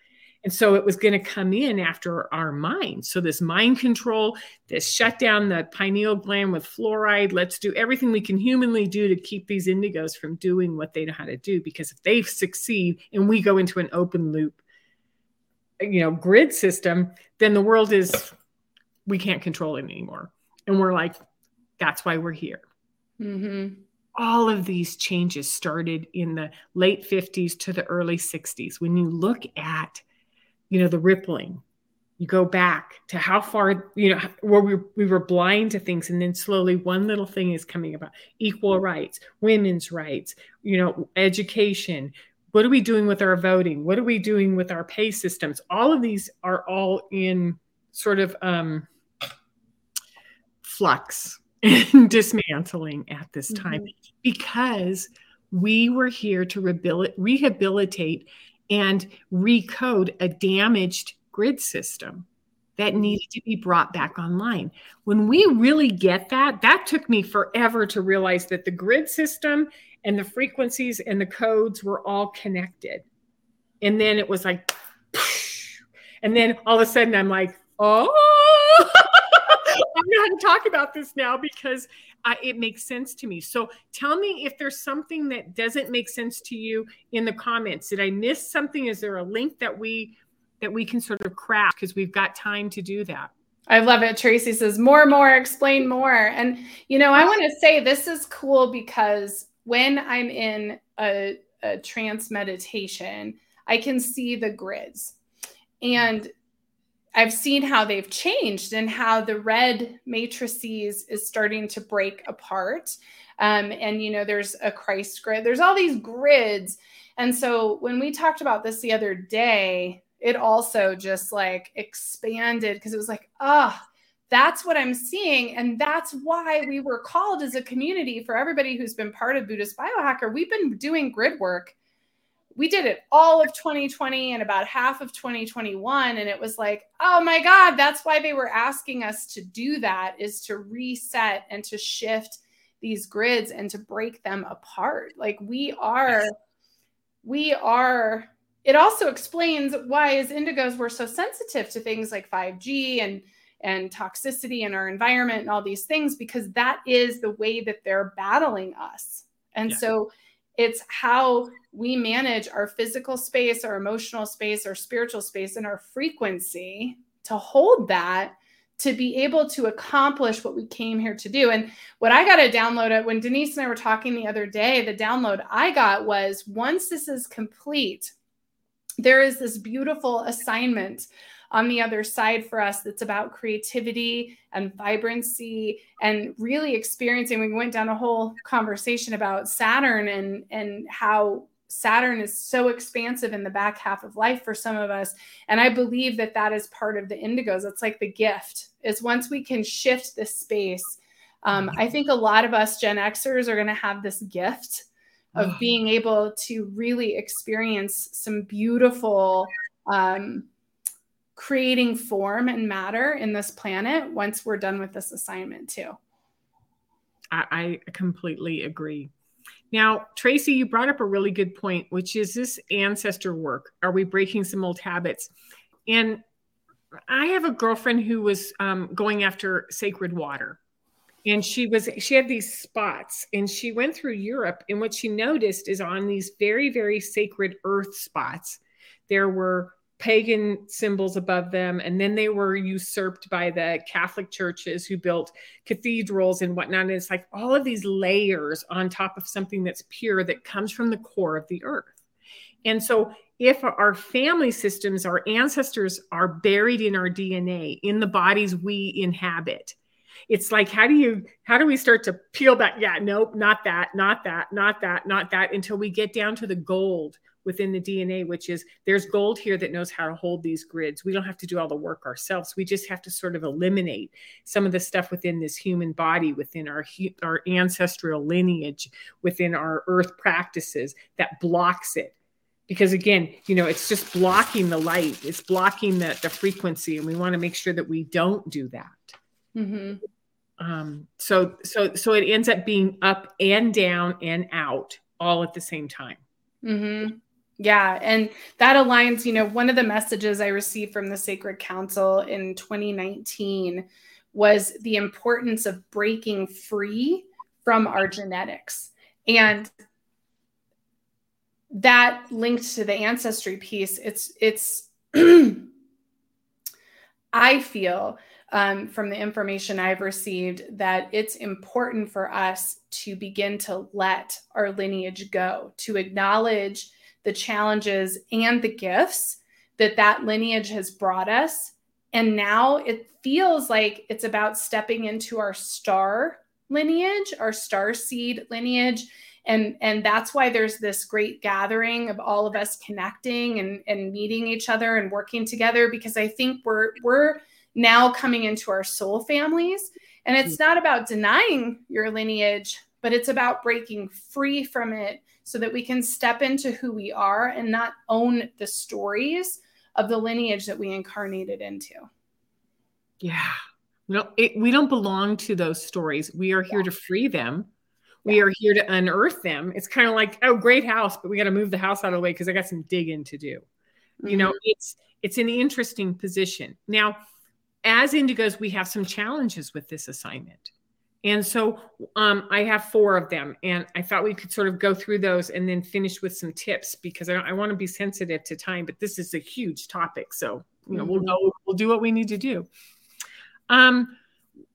B: And so it was going to come in after our mind. So this mind control, this shut down the pineal gland with fluoride. Let's do everything we can humanly do to keep these indigos from doing what they know how to do. Because if they succeed and we go into an open loop, you know, grid system, then the world is we can't control it anymore. And we're like, that's why we're here. Mm-hmm all of these changes started in the late 50s to the early 60s. When you look at you know the rippling. You go back to how far you know where we, we were blind to things and then slowly one little thing is coming about. Equal rights women's rights you know education. What are we doing with our voting? What are we doing with our pay systems? All of these are all in sort of um, flux and dismantling at this time. Mm-hmm. because we were here to rehabilitate and recode a damaged grid system that mm-hmm. needed to be brought back online. When we really get that, that took me forever to realize that the grid system and the frequencies and the codes were all connected. And then it was like, and then all of a sudden I'm like, oh, How to talk about this now because I, it makes sense to me. So tell me if there's something that doesn't make sense to you in the comments. Did I miss something? Is there a link that we that we can sort of craft because we've got time to do that?
A: I love it. Tracy says more, more, explain more. And you know, I want to say this is cool because when I'm in a, a trance meditation, I can see the grids. And I've seen how they've changed and how the red matrices is starting to break apart. Um, and, you know, there's a Christ grid, there's all these grids. And so when we talked about this the other day, it also just like expanded because it was like, oh, that's what I'm seeing. And that's why we were called as a community for everybody who's been part of Buddhist Biohacker. We've been doing grid work. We did it all of 2020 and about half of 2021. And it was like, oh my God, that's why they were asking us to do that is to reset and to shift these grids and to break them apart. Like we are, we are it also explains why as indigos we're so sensitive to things like 5G and and toxicity in our environment and all these things because that is the way that they're battling us. And yeah. so it's how we manage our physical space, our emotional space, our spiritual space, and our frequency to hold that to be able to accomplish what we came here to do. And what I got to download it when Denise and I were talking the other day, the download I got was once this is complete, there is this beautiful assignment on the other side for us that's about creativity and vibrancy and really experiencing we went down a whole conversation about saturn and and how saturn is so expansive in the back half of life for some of us and i believe that that is part of the indigos. It's like the gift. Is once we can shift this space um, i think a lot of us gen xers are going to have this gift of being able to really experience some beautiful um, creating form and matter in this planet once we're done with this assignment too.
B: I, I completely agree now tracy you brought up a really good point which is this ancestor work. Are we breaking some old habits? And i have a girlfriend who was um, going after sacred water. And she was she had these spots and she went through europe and what she noticed is on these very very sacred earth spots there were pagan symbols above them and then they were usurped by the catholic churches who built cathedrals and whatnot. And it's like all of these layers on top of something that's pure that comes from the core of the earth. And so if our family systems our ancestors are buried in our dna in the bodies we inhabit it's like how do you how do we start to peel back? Yeah nope not that not that not that not that until we get down to the gold within the dna which is there's gold here that knows how to hold these grids. We don't have to do all the work ourselves. We just have to sort of eliminate some of the stuff within this human body within our our ancestral lineage within our earth practices that blocks it. Because again you know it's just blocking the light. It's blocking the, the frequency and we want to make sure that we don't do that. Mm-hmm. Um, so so so it ends up being up and down and out all at the same time.
A: Mm-hmm. Yeah and that aligns you know one of the messages i received from the sacred council in 2019 was the importance of breaking free from our genetics. And that linked to the ancestry piece it's it's i feel um, from the information I've received that it's important for us to begin to let our lineage go, to acknowledge the challenges and the gifts that that lineage has brought us. And now it feels like it's about stepping into our star lineage, our star seed lineage. And, and that's why there's this great gathering of all of us connecting and, and meeting each other and working together because I think we're we're now coming into our soul families. And it's mm. not about denying your lineage, but it's about breaking free from it so that we can step into who we are and not own the stories of the lineage that we incarnated into.
B: Yeah. We don't, it, we don't belong to those stories. We are here yeah. to free them. We yeah. are here to unearth them. It's kind of like, oh, great house, but we got to move the house out of the way because I got some digging to do. Mm-hmm. You know, mm-hmm. it's it's an interesting position. Now, as indigos, we have some challenges with this assignment. And so um, I have four of them, and I thought we could sort of go through those and then finish with some tips because I, I want to be sensitive to time. But this is a huge topic, so you know mm-hmm. we'll go, we'll do what we need to do. Um,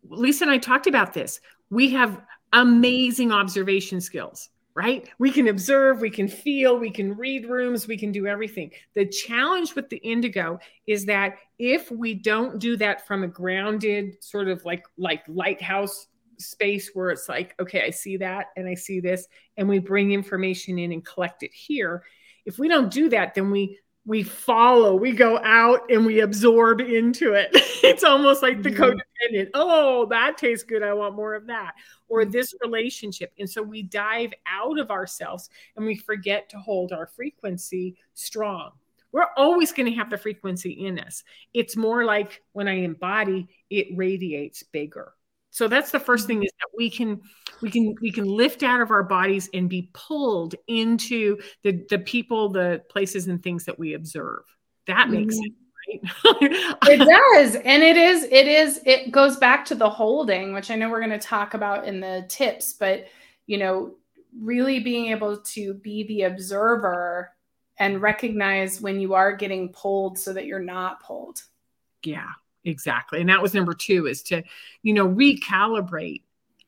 B: Lisa and I talked about this. We have amazing observation skills, right? We can observe, we can feel, we can read rooms, we can do everything. The challenge with the indigo is that if we don't do that from a grounded sort of like like lighthouse space where it's like, okay, I see that and I see this, and we bring information in and collect it here. If we don't do that, then we we follow, we go out and we absorb into it. it's almost like the mm-hmm. codependent. Oh, that tastes good. I want more of that. Or this relationship. And so we dive out of ourselves and we forget to hold our frequency strong. We're always going to have the frequency in us. It's more like when I embody, it radiates bigger so that's the first thing mm-hmm. is that we can we can we can lift out of our bodies and be pulled into the the people the places and things that we observe that makes mm-hmm. sense
A: right it does and it is it is it goes back to the holding which i know we're going to talk about in the tips but you know really being able to be the observer and recognize when you are getting pulled so that you're not pulled
B: yeah exactly. And that was number two is to you know recalibrate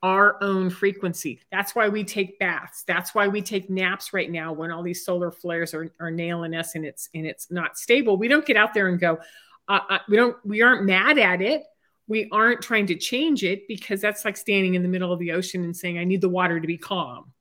B: our own frequency. That's why we take baths. That's why we take naps right now when all these solar flares are, are nailing us and it's and it's not stable. We don't get out there and go uh, uh, we don't we aren't mad at it. We aren't trying to change it because that's like standing in the middle of the ocean and saying i need the water to be calm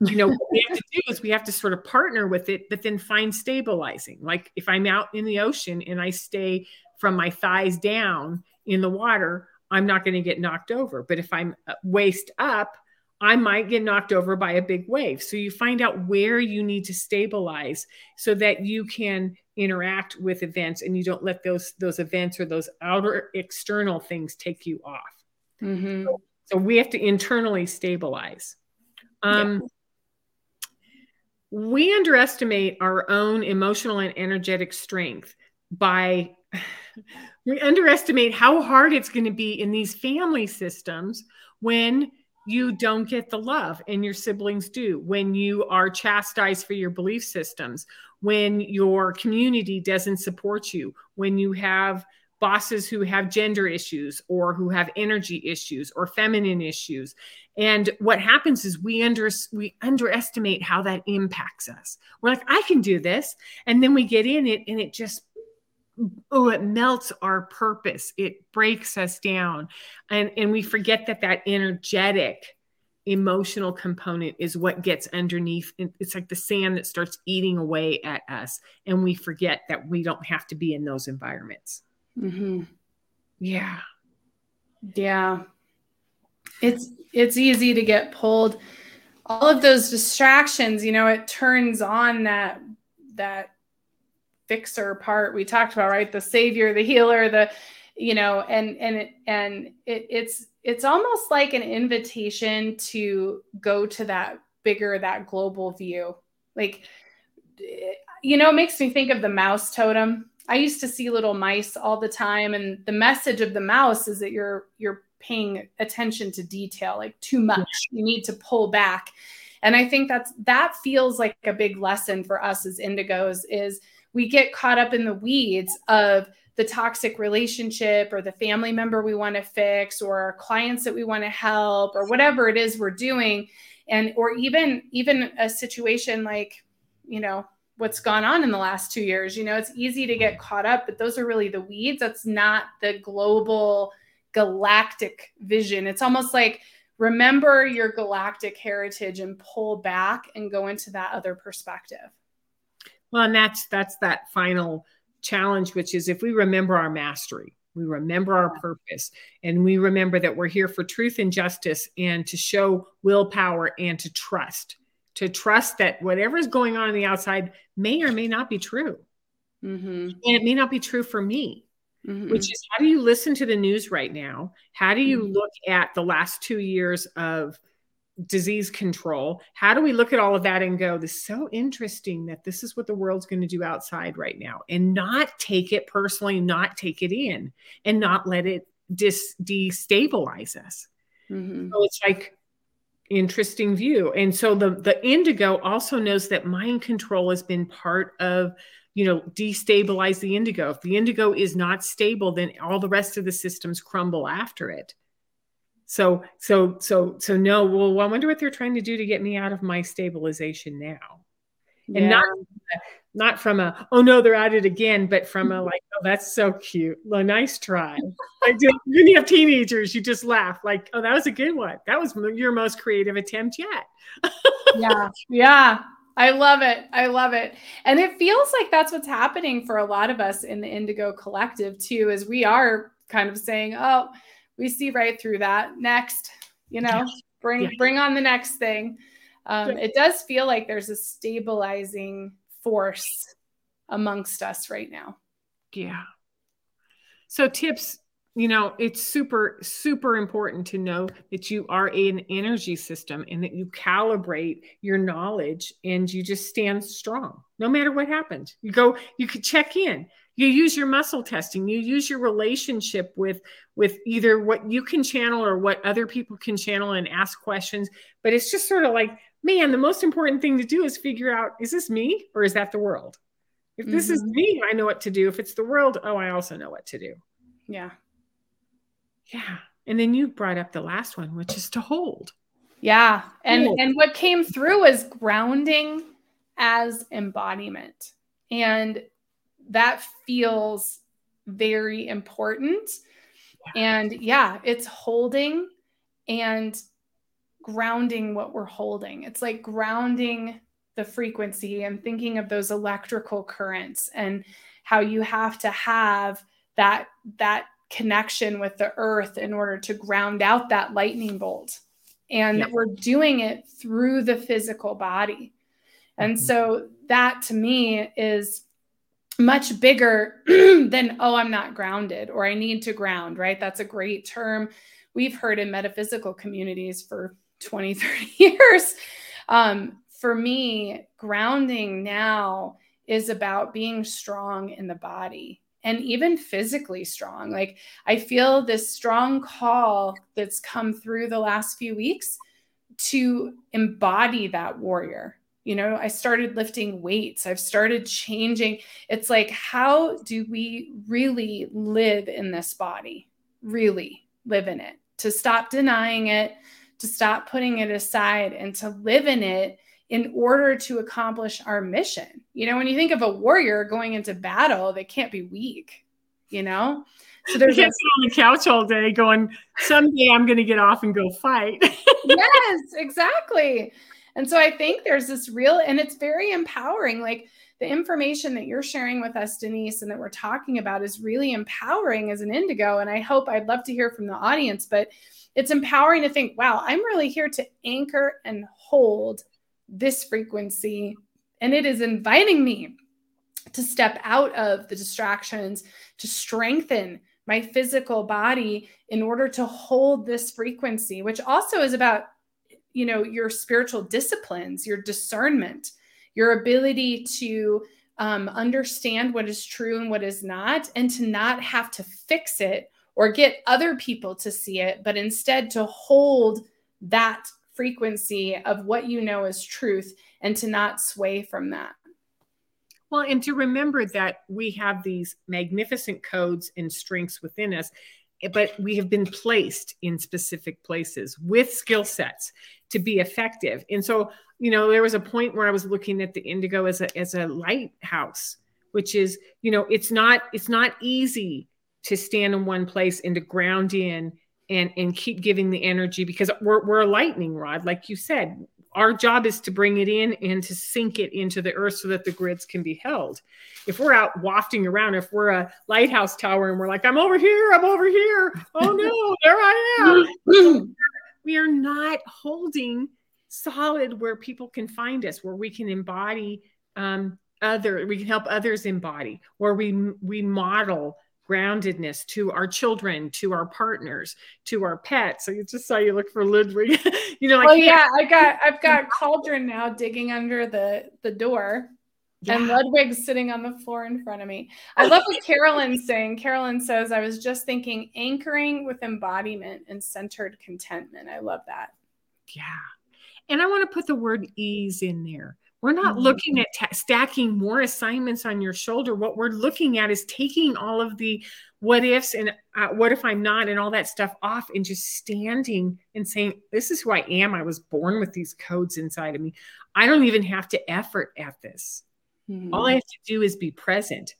B: you know what we have to do is we have to sort of partner with it but then find stabilizing. Like if i'm out in the ocean and i stay from my thighs down in the water, I'm not going to get knocked over. But if I'm uh, waist up, I might get knocked over by a big wave. So you find out where you need to stabilize so that you can interact with events and you don't let those those events or those outer external things take you off. Mm-hmm. So, so, we have to internally stabilize. Um, We underestimate our own emotional and energetic strength by we underestimate how hard it's going to be in these family systems when you don't get the love and your siblings do, when you are chastised for your belief systems, when your community doesn't support you, when you have bosses who have gender issues or who have energy issues or feminine issues. And what happens is we under we underestimate how that impacts us. We're like i can do this. And then we get in it and it just oh it melts our purpose. It breaks us down. And and we forget that that energetic emotional component is what gets underneath. It's like the sand that starts eating away at us. And we forget that we don't have to be in those environments. Mm-hmm. yeah.
A: Yeah. It's it's easy to get pulled. All of those distractions you know it turns on that that fixer part we talked about, right? The savior, the healer, the you know, and and it, and it, it's it's almost like an invitation to go to that bigger, that global view. Like, you know, it makes me think of the mouse totem. I used to see little mice all the time, and the message of the mouse is that you're you're paying attention to detail, like too much. You need to pull back. And I think that's that feels like a big lesson for us as indigos is we get caught up in the weeds of the toxic relationship or the family member we want to fix or our clients that we want to help or whatever it is we're doing. And or even even a situation like you know what's gone on in the last 2 years you know it's easy to get caught up but those are really the weeds. That's not the global galactic vision. It's almost like remember your galactic heritage and pull back and go into that other perspective
B: well, and that's that's that final challenge, which is if we remember our mastery, we remember our purpose, and we remember that we're here for truth and justice and to show willpower and to trust, to trust that whatever is going on on the outside may or may not be true. Mm-hmm. And it may not be true for me. mm-hmm. which is how do you listen to the news right now? How do you mm-hmm. look at the last two years of disease control? How do we look at all of that and go, this is so interesting that this is what the world's going to do outside right now and not take it personally, not take it in and not let it dis- destabilize us. Mm-hmm. So it's like, interesting view and so the the indigo also knows that mind control has been part of you know destabilize the indigo if the indigo is not stable then all the rest of the systems crumble after it so so so so no well i wonder what they're trying to do to get me out of my stabilization now. Yeah. and not not from a oh no they're at it again but from a like oh that's so cute. Well, nice try. Like when you have teenagers you just laugh like oh that was a good one. That was your most creative attempt yet.
A: Yeah. Yeah. I love it. I love it. And it feels like that's what's happening for a lot of us in the Indigo Collective too, is we are kind of saying, oh, we see right through that. Next, you know, yeah. bring yeah. bring on the next thing. Um. It does feel like there's a stabilizing force amongst us right now.
B: Yeah. So tips you know it's super super important to know that you are an energy system and that you calibrate your knowledge and you just stand strong no matter what happens you go you could check in you use your muscle testing you use your relationship with with either what you can channel or what other people can channel and ask questions but it's just sort of like man the most important thing to do is figure out is this me or is that the world if this mm-hmm. is me i know what to do if it's the world oh i also know what to do
A: yeah
B: yeah. And then you brought up the last one, which is to hold.
A: Yeah. And hold. and what came through was grounding as embodiment. And that feels very important. Yeah. And yeah, it's holding and grounding what we're holding. It's like grounding the frequency and thinking of those electrical currents and how you have to have that that connection with the earth in order to ground out that lightning bolt. And yep. we're doing it through the physical body. And mm-hmm. so that to me is much bigger than, oh, I'm not grounded or I need to ground, right? That's a great term we've heard in metaphysical communities for 20, 30 years. Um, for me, grounding now is about being strong in the body and even physically strong. Like I feel this strong call that's come through the last few weeks to embody that warrior. You know, I started lifting weights. I've started changing. It's like, how do we really live in this body? Really live in it, to stop denying it, to stop putting it aside, and to live in it in order to accomplish our mission. You know, when you think of a warrior going into battle, they can't be weak, you know?
B: So there's you can't sit on the couch all day going, someday I'm going to get off and go fight.
A: yes, exactly. And so I think there's this real, and it's very empowering. Like the information that you're sharing with us, Denise, and that we're talking about is really empowering as an indigo. And I hope I'd love to hear from the audience, but it's empowering to think, wow, I'm really here to anchor and hold this frequency. And it is inviting me to step out of the distractions, to strengthen my physical body in order to hold this frequency, which also is about, you know, your spiritual disciplines, your discernment, your ability to um, understand what is true and what is not, and to not have to fix it or get other people to see it, but instead to hold that frequency of what you know is truth and to not sway from that.
B: Well, and to remember that we have these magnificent codes and strengths within us, Eh, but we have been placed in specific places with skill sets to be effective. And so, you know, there was a point where I was looking at the indigo as a as a lighthouse, which is, you know, it's not it's not easy to stand in one place and to ground in and and keep giving the energy because we're, we're a lightning rod like you said our job is to bring it in and to sink it into the earth so that the grids can be held. If we're out wafting around if we're a lighthouse tower and we're like i'm over here i'm over here oh no there i am. We are not holding solid where people can find us where we can embody um, other we can help others embody where we we model groundedness to our children, to our partners, to our pets. So you just saw you look for Ludwig. you know,
A: well, oh, yeah, I got I've got Cauldron now digging under the the door. Yeah. And Ludwig's sitting on the floor in front of me. I love what Carolyn's saying. Carolyn says, I was just thinking anchoring with embodiment and centered contentment. I love that.
B: Yeah. And I want to put the word ease in there. We're not mm-hmm. looking at ta- stacking more assignments on your shoulder. What we're looking at is taking all of the what ifs and uh, what if I'm not and all that stuff off and just standing and saying, This is who I am. I was born with these codes inside of me. I don't even have to effort at this. Mm-hmm. All I have to do is be present.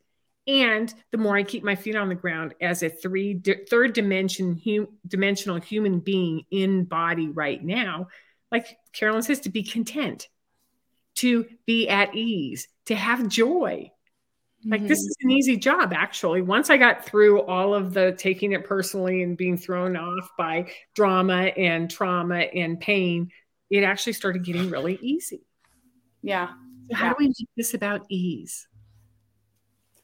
B: And the more I keep my feet on the ground as a three di- third dimension hum, dimensional human being in body right now, like Carolyn says, to be content to be at ease, to have joy. Like mm-hmm. this is an easy job, actually. Once I got through all of the taking it personally and being thrown off by drama and trauma and pain, it actually started getting really easy.
A: Yeah.
B: So how yeah. do we make this about ease?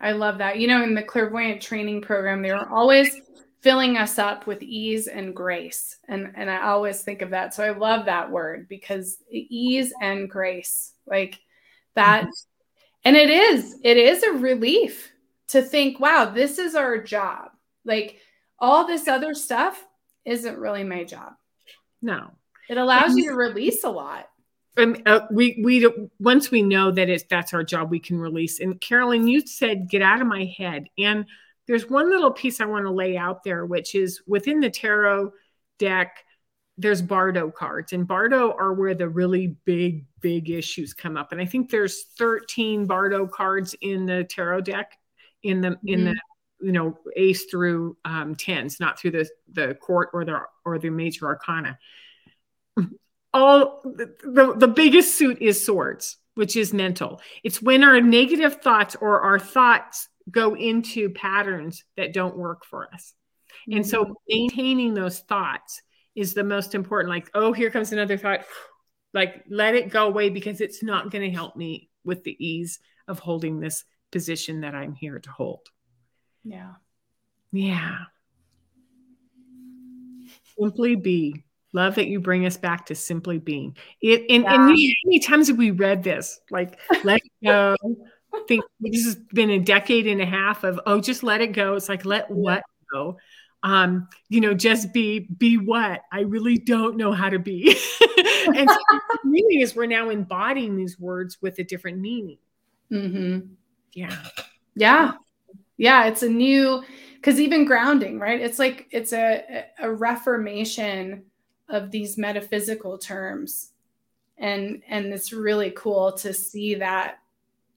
A: I love that. You know, in the clairvoyant training program, they were always filling us up with ease and grace. And and I always think of that. So I love that word because ease and grace. Like that mm-hmm. and it is it is a relief to think, wow, this is our job. Like all this other stuff isn't really my job.
B: No.
A: It allows you to release a lot.
B: And uh, we we once we know that it's that's our job, we can release. And Carolyn, you said get out of my head, and there's one little piece I want to lay out there, which is within the tarot deck, there's Bardo cards, and Bardo are where the really big, big issues come up. And I think there's 13 Bardo cards in the tarot deck in the mm-hmm. in the mm-hmm. you know ace through um, tens, not through the the court or the or the major arcana. All the, the, the biggest suit is swords, which is mental. It's when our negative thoughts or our thoughts go into patterns that don't work for us. Mm-hmm. And so mm-hmm. maintaining those thoughts is the most important. Like, oh, here comes another thought. Like, let it go away because it's not going to help me with the ease of holding this position that I'm here to hold.
A: Yeah.
B: Yeah. Simply be. Love that you bring us back to simply being. It and, yeah. and how many times have we read this? Like, let go. Think this has been a decade and a half of oh, just let it go. It's like let what go um, you know, just be be what I really don't know how to be. and so the meaning is we're now embodying these words with a different meaning.
A: Mm-hmm.
B: Yeah.
A: Yeah. Yeah. It's a new because even grounding, right? It's like it's a a reformation of these metaphysical terms. And and it's really cool to see that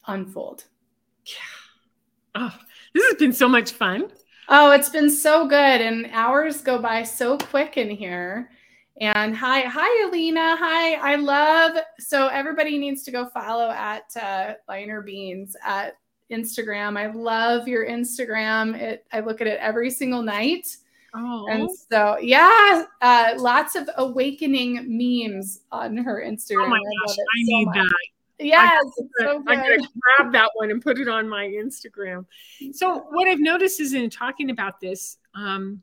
A: unfold.
B: Yeah. Oh, this has been so much fun.
A: Oh, it's been so good. And hours go by so quick in here. And hi, hi, Alina. Hi. I love so everybody needs to go follow at uh, Liner Beans at Instagram. I love your Instagram. It I look at it every single night. Oh. And so, yeah, uh, lots of awakening memes on her Instagram. Oh
B: my gosh, I, I so need much. that.
A: Yes,
B: I am gonna grab that one and put it on my Instagram. So what I've noticed is in talking about this, um,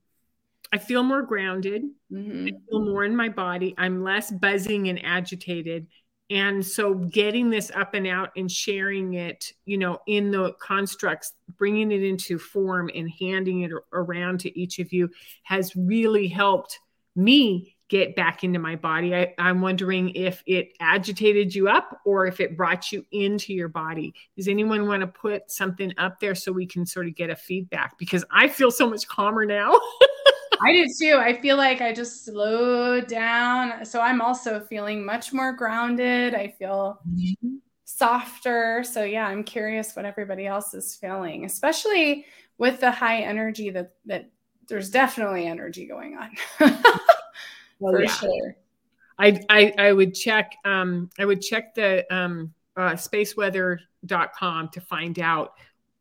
B: I feel more grounded. Mm-hmm. I feel more in my body. I'm less buzzing and agitated. And so getting this up and out and sharing it, you know, in the constructs, bringing it into form and handing it around to each of you has really helped me get back into my body. I, am wondering if it agitated you up or if it brought you into your body. Does anyone want to put something up there so we can sort of get a feedback? Because I feel so much calmer now.
A: I do too. I feel like I just slowed down. So I'm also feeling much more grounded. I feel mm-hmm. softer. So yeah, I'm curious what everybody else is feeling, especially with the high energy that that there's definitely energy going on.
B: oh, for yeah. sure. I, I I would check um I would check the um uh, spaceweather.com to find out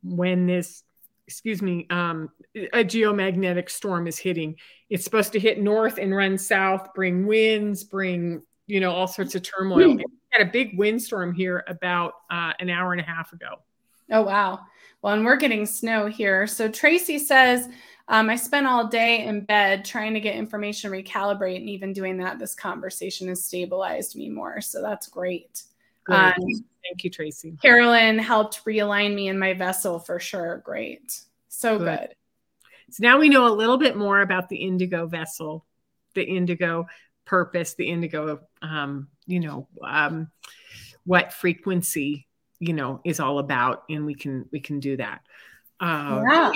B: when this excuse me um a geomagnetic storm is hitting. It's supposed to hit north and run south, bring winds, bring you know all sorts of turmoil. We had a big windstorm here about uh, an hour and a half ago.
A: Oh, wow. Well, and we're getting snow here. So Tracy says, um, I spent all day in bed trying to get information recalibrate, and even doing that, this conversation has stabilized me more. So that's great.
B: Um, Thank you, Tracy.
A: Carolyn helped realign me in my vessel for sure. Great. So good. good.
B: So now we know a little bit more about the indigo vessel, the indigo purpose, the indigo, um, you know, um, what frequency, you know, is all about, and we can we can do that.
A: Uh, yeah.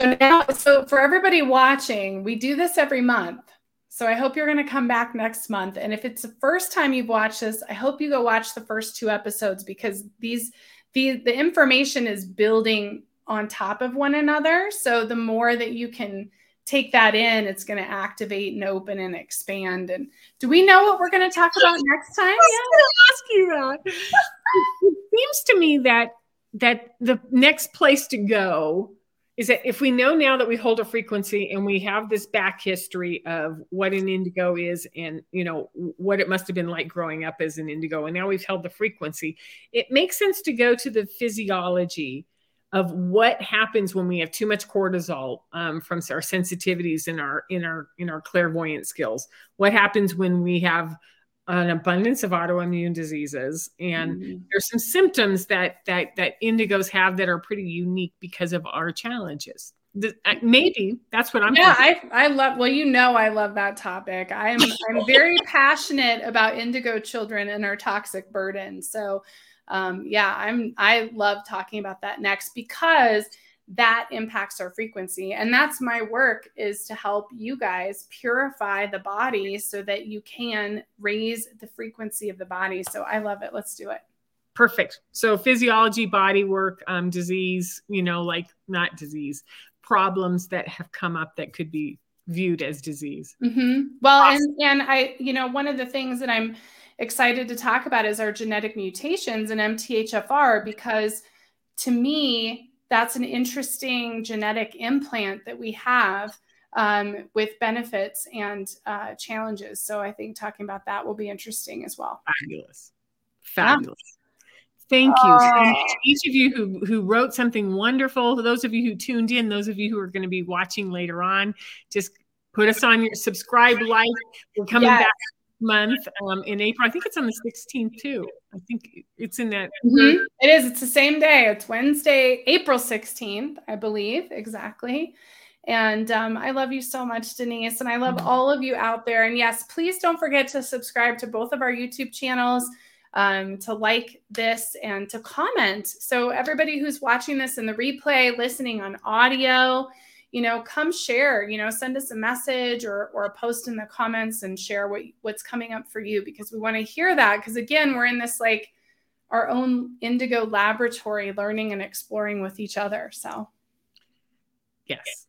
A: So now, so for everybody watching, we do this every month. So I hope you're going to come back next month. And if it's the first time you've watched this, I hope you go watch the first two episodes because these the the information is building on top of one another. So the more that you can take that in, it's going to activate and open and expand. And do we know what we're going to talk about next time? I
B: was yeah. ask you that. it seems to me that that the next place to go is that if we know now that we hold a frequency and we have this back history of what an indigo is and you know what it must have been like growing up as an indigo and now we've held the frequency it makes sense to go to the physiology of what happens when we have too much cortisol um, from our sensitivities in our in our in our clairvoyant skills. What happens when we have an abundance of autoimmune diseases and mm-hmm. there's some symptoms that that that indigos have that are pretty unique because of our challenges maybe that's what i'm
A: yeah thinking. i i love well you know i love that topic i'm i'm very passionate about indigo children and our toxic burden so um yeah i'm i love talking about that next because that impacts our frequency. And that's my work is to help you guys purify the body so that you can raise the frequency of the body. So i love it. Let's do it.
B: Perfect. So physiology body work um, disease you know like not disease problems that have come up that could be viewed as disease.
A: Mm-hmm. well awesome. and and i you know one of the things that i'm excited to talk about is our genetic mutations and mthfr because to me that's an interesting genetic implant that we have um, with benefits and uh, challenges. So I think talking about that will be interesting as well.
B: Fabulous. Fabulous. Yeah. Thank you. Uh, each of you who, who wrote something wonderful, those of you who tuned in, those of you who are going to be watching later on, just put us on your subscribe, like. We're coming yes. back month um, in April. I think it's on the 16th too. I think it's in that.
A: Mm-hmm. It is. It's the same day. It's Wednesday, April 16th, I believe. Exactly. And um, I love you so much, Denise. And I love mm-hmm. all of you out there. And yes, please don't forget to subscribe to both of our YouTube channels, um, to like this, and to comment. So, everybody who's watching this in the replay, listening on audio, you know, come share, you know, send us a message or, or a post in the comments and share what, what's coming up for you because we want to hear that. Because again, we're in this like our own indigo laboratory learning and exploring with each other. So,
B: yes.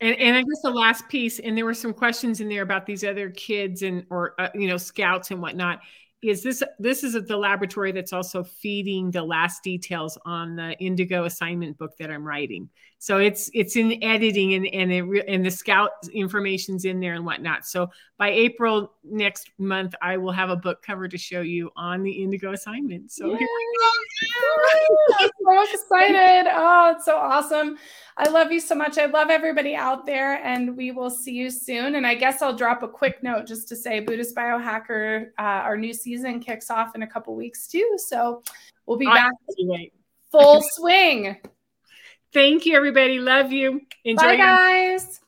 B: And, and I guess the last piece, and there were some questions in there about these other kids and or uh, you know scouts and whatnot is this this is the laboratory that's also feeding the last details on the indigo assignment book that i'm writing so it's it's in editing and and it and the scout information's in there and whatnot so by april next month i will have a book cover to show you on the indigo assignment so
A: Yay! i'm so excited oh it's so awesome I love you so much. I love everybody out there, and we will see you soon. And I guess I'll drop a quick note just to say Buddhist Biohacker, uh, our new season kicks off in a couple weeks too. So we'll be back full swing.
B: Thank you, everybody. Love you.
A: Enjoy. Bye, guys.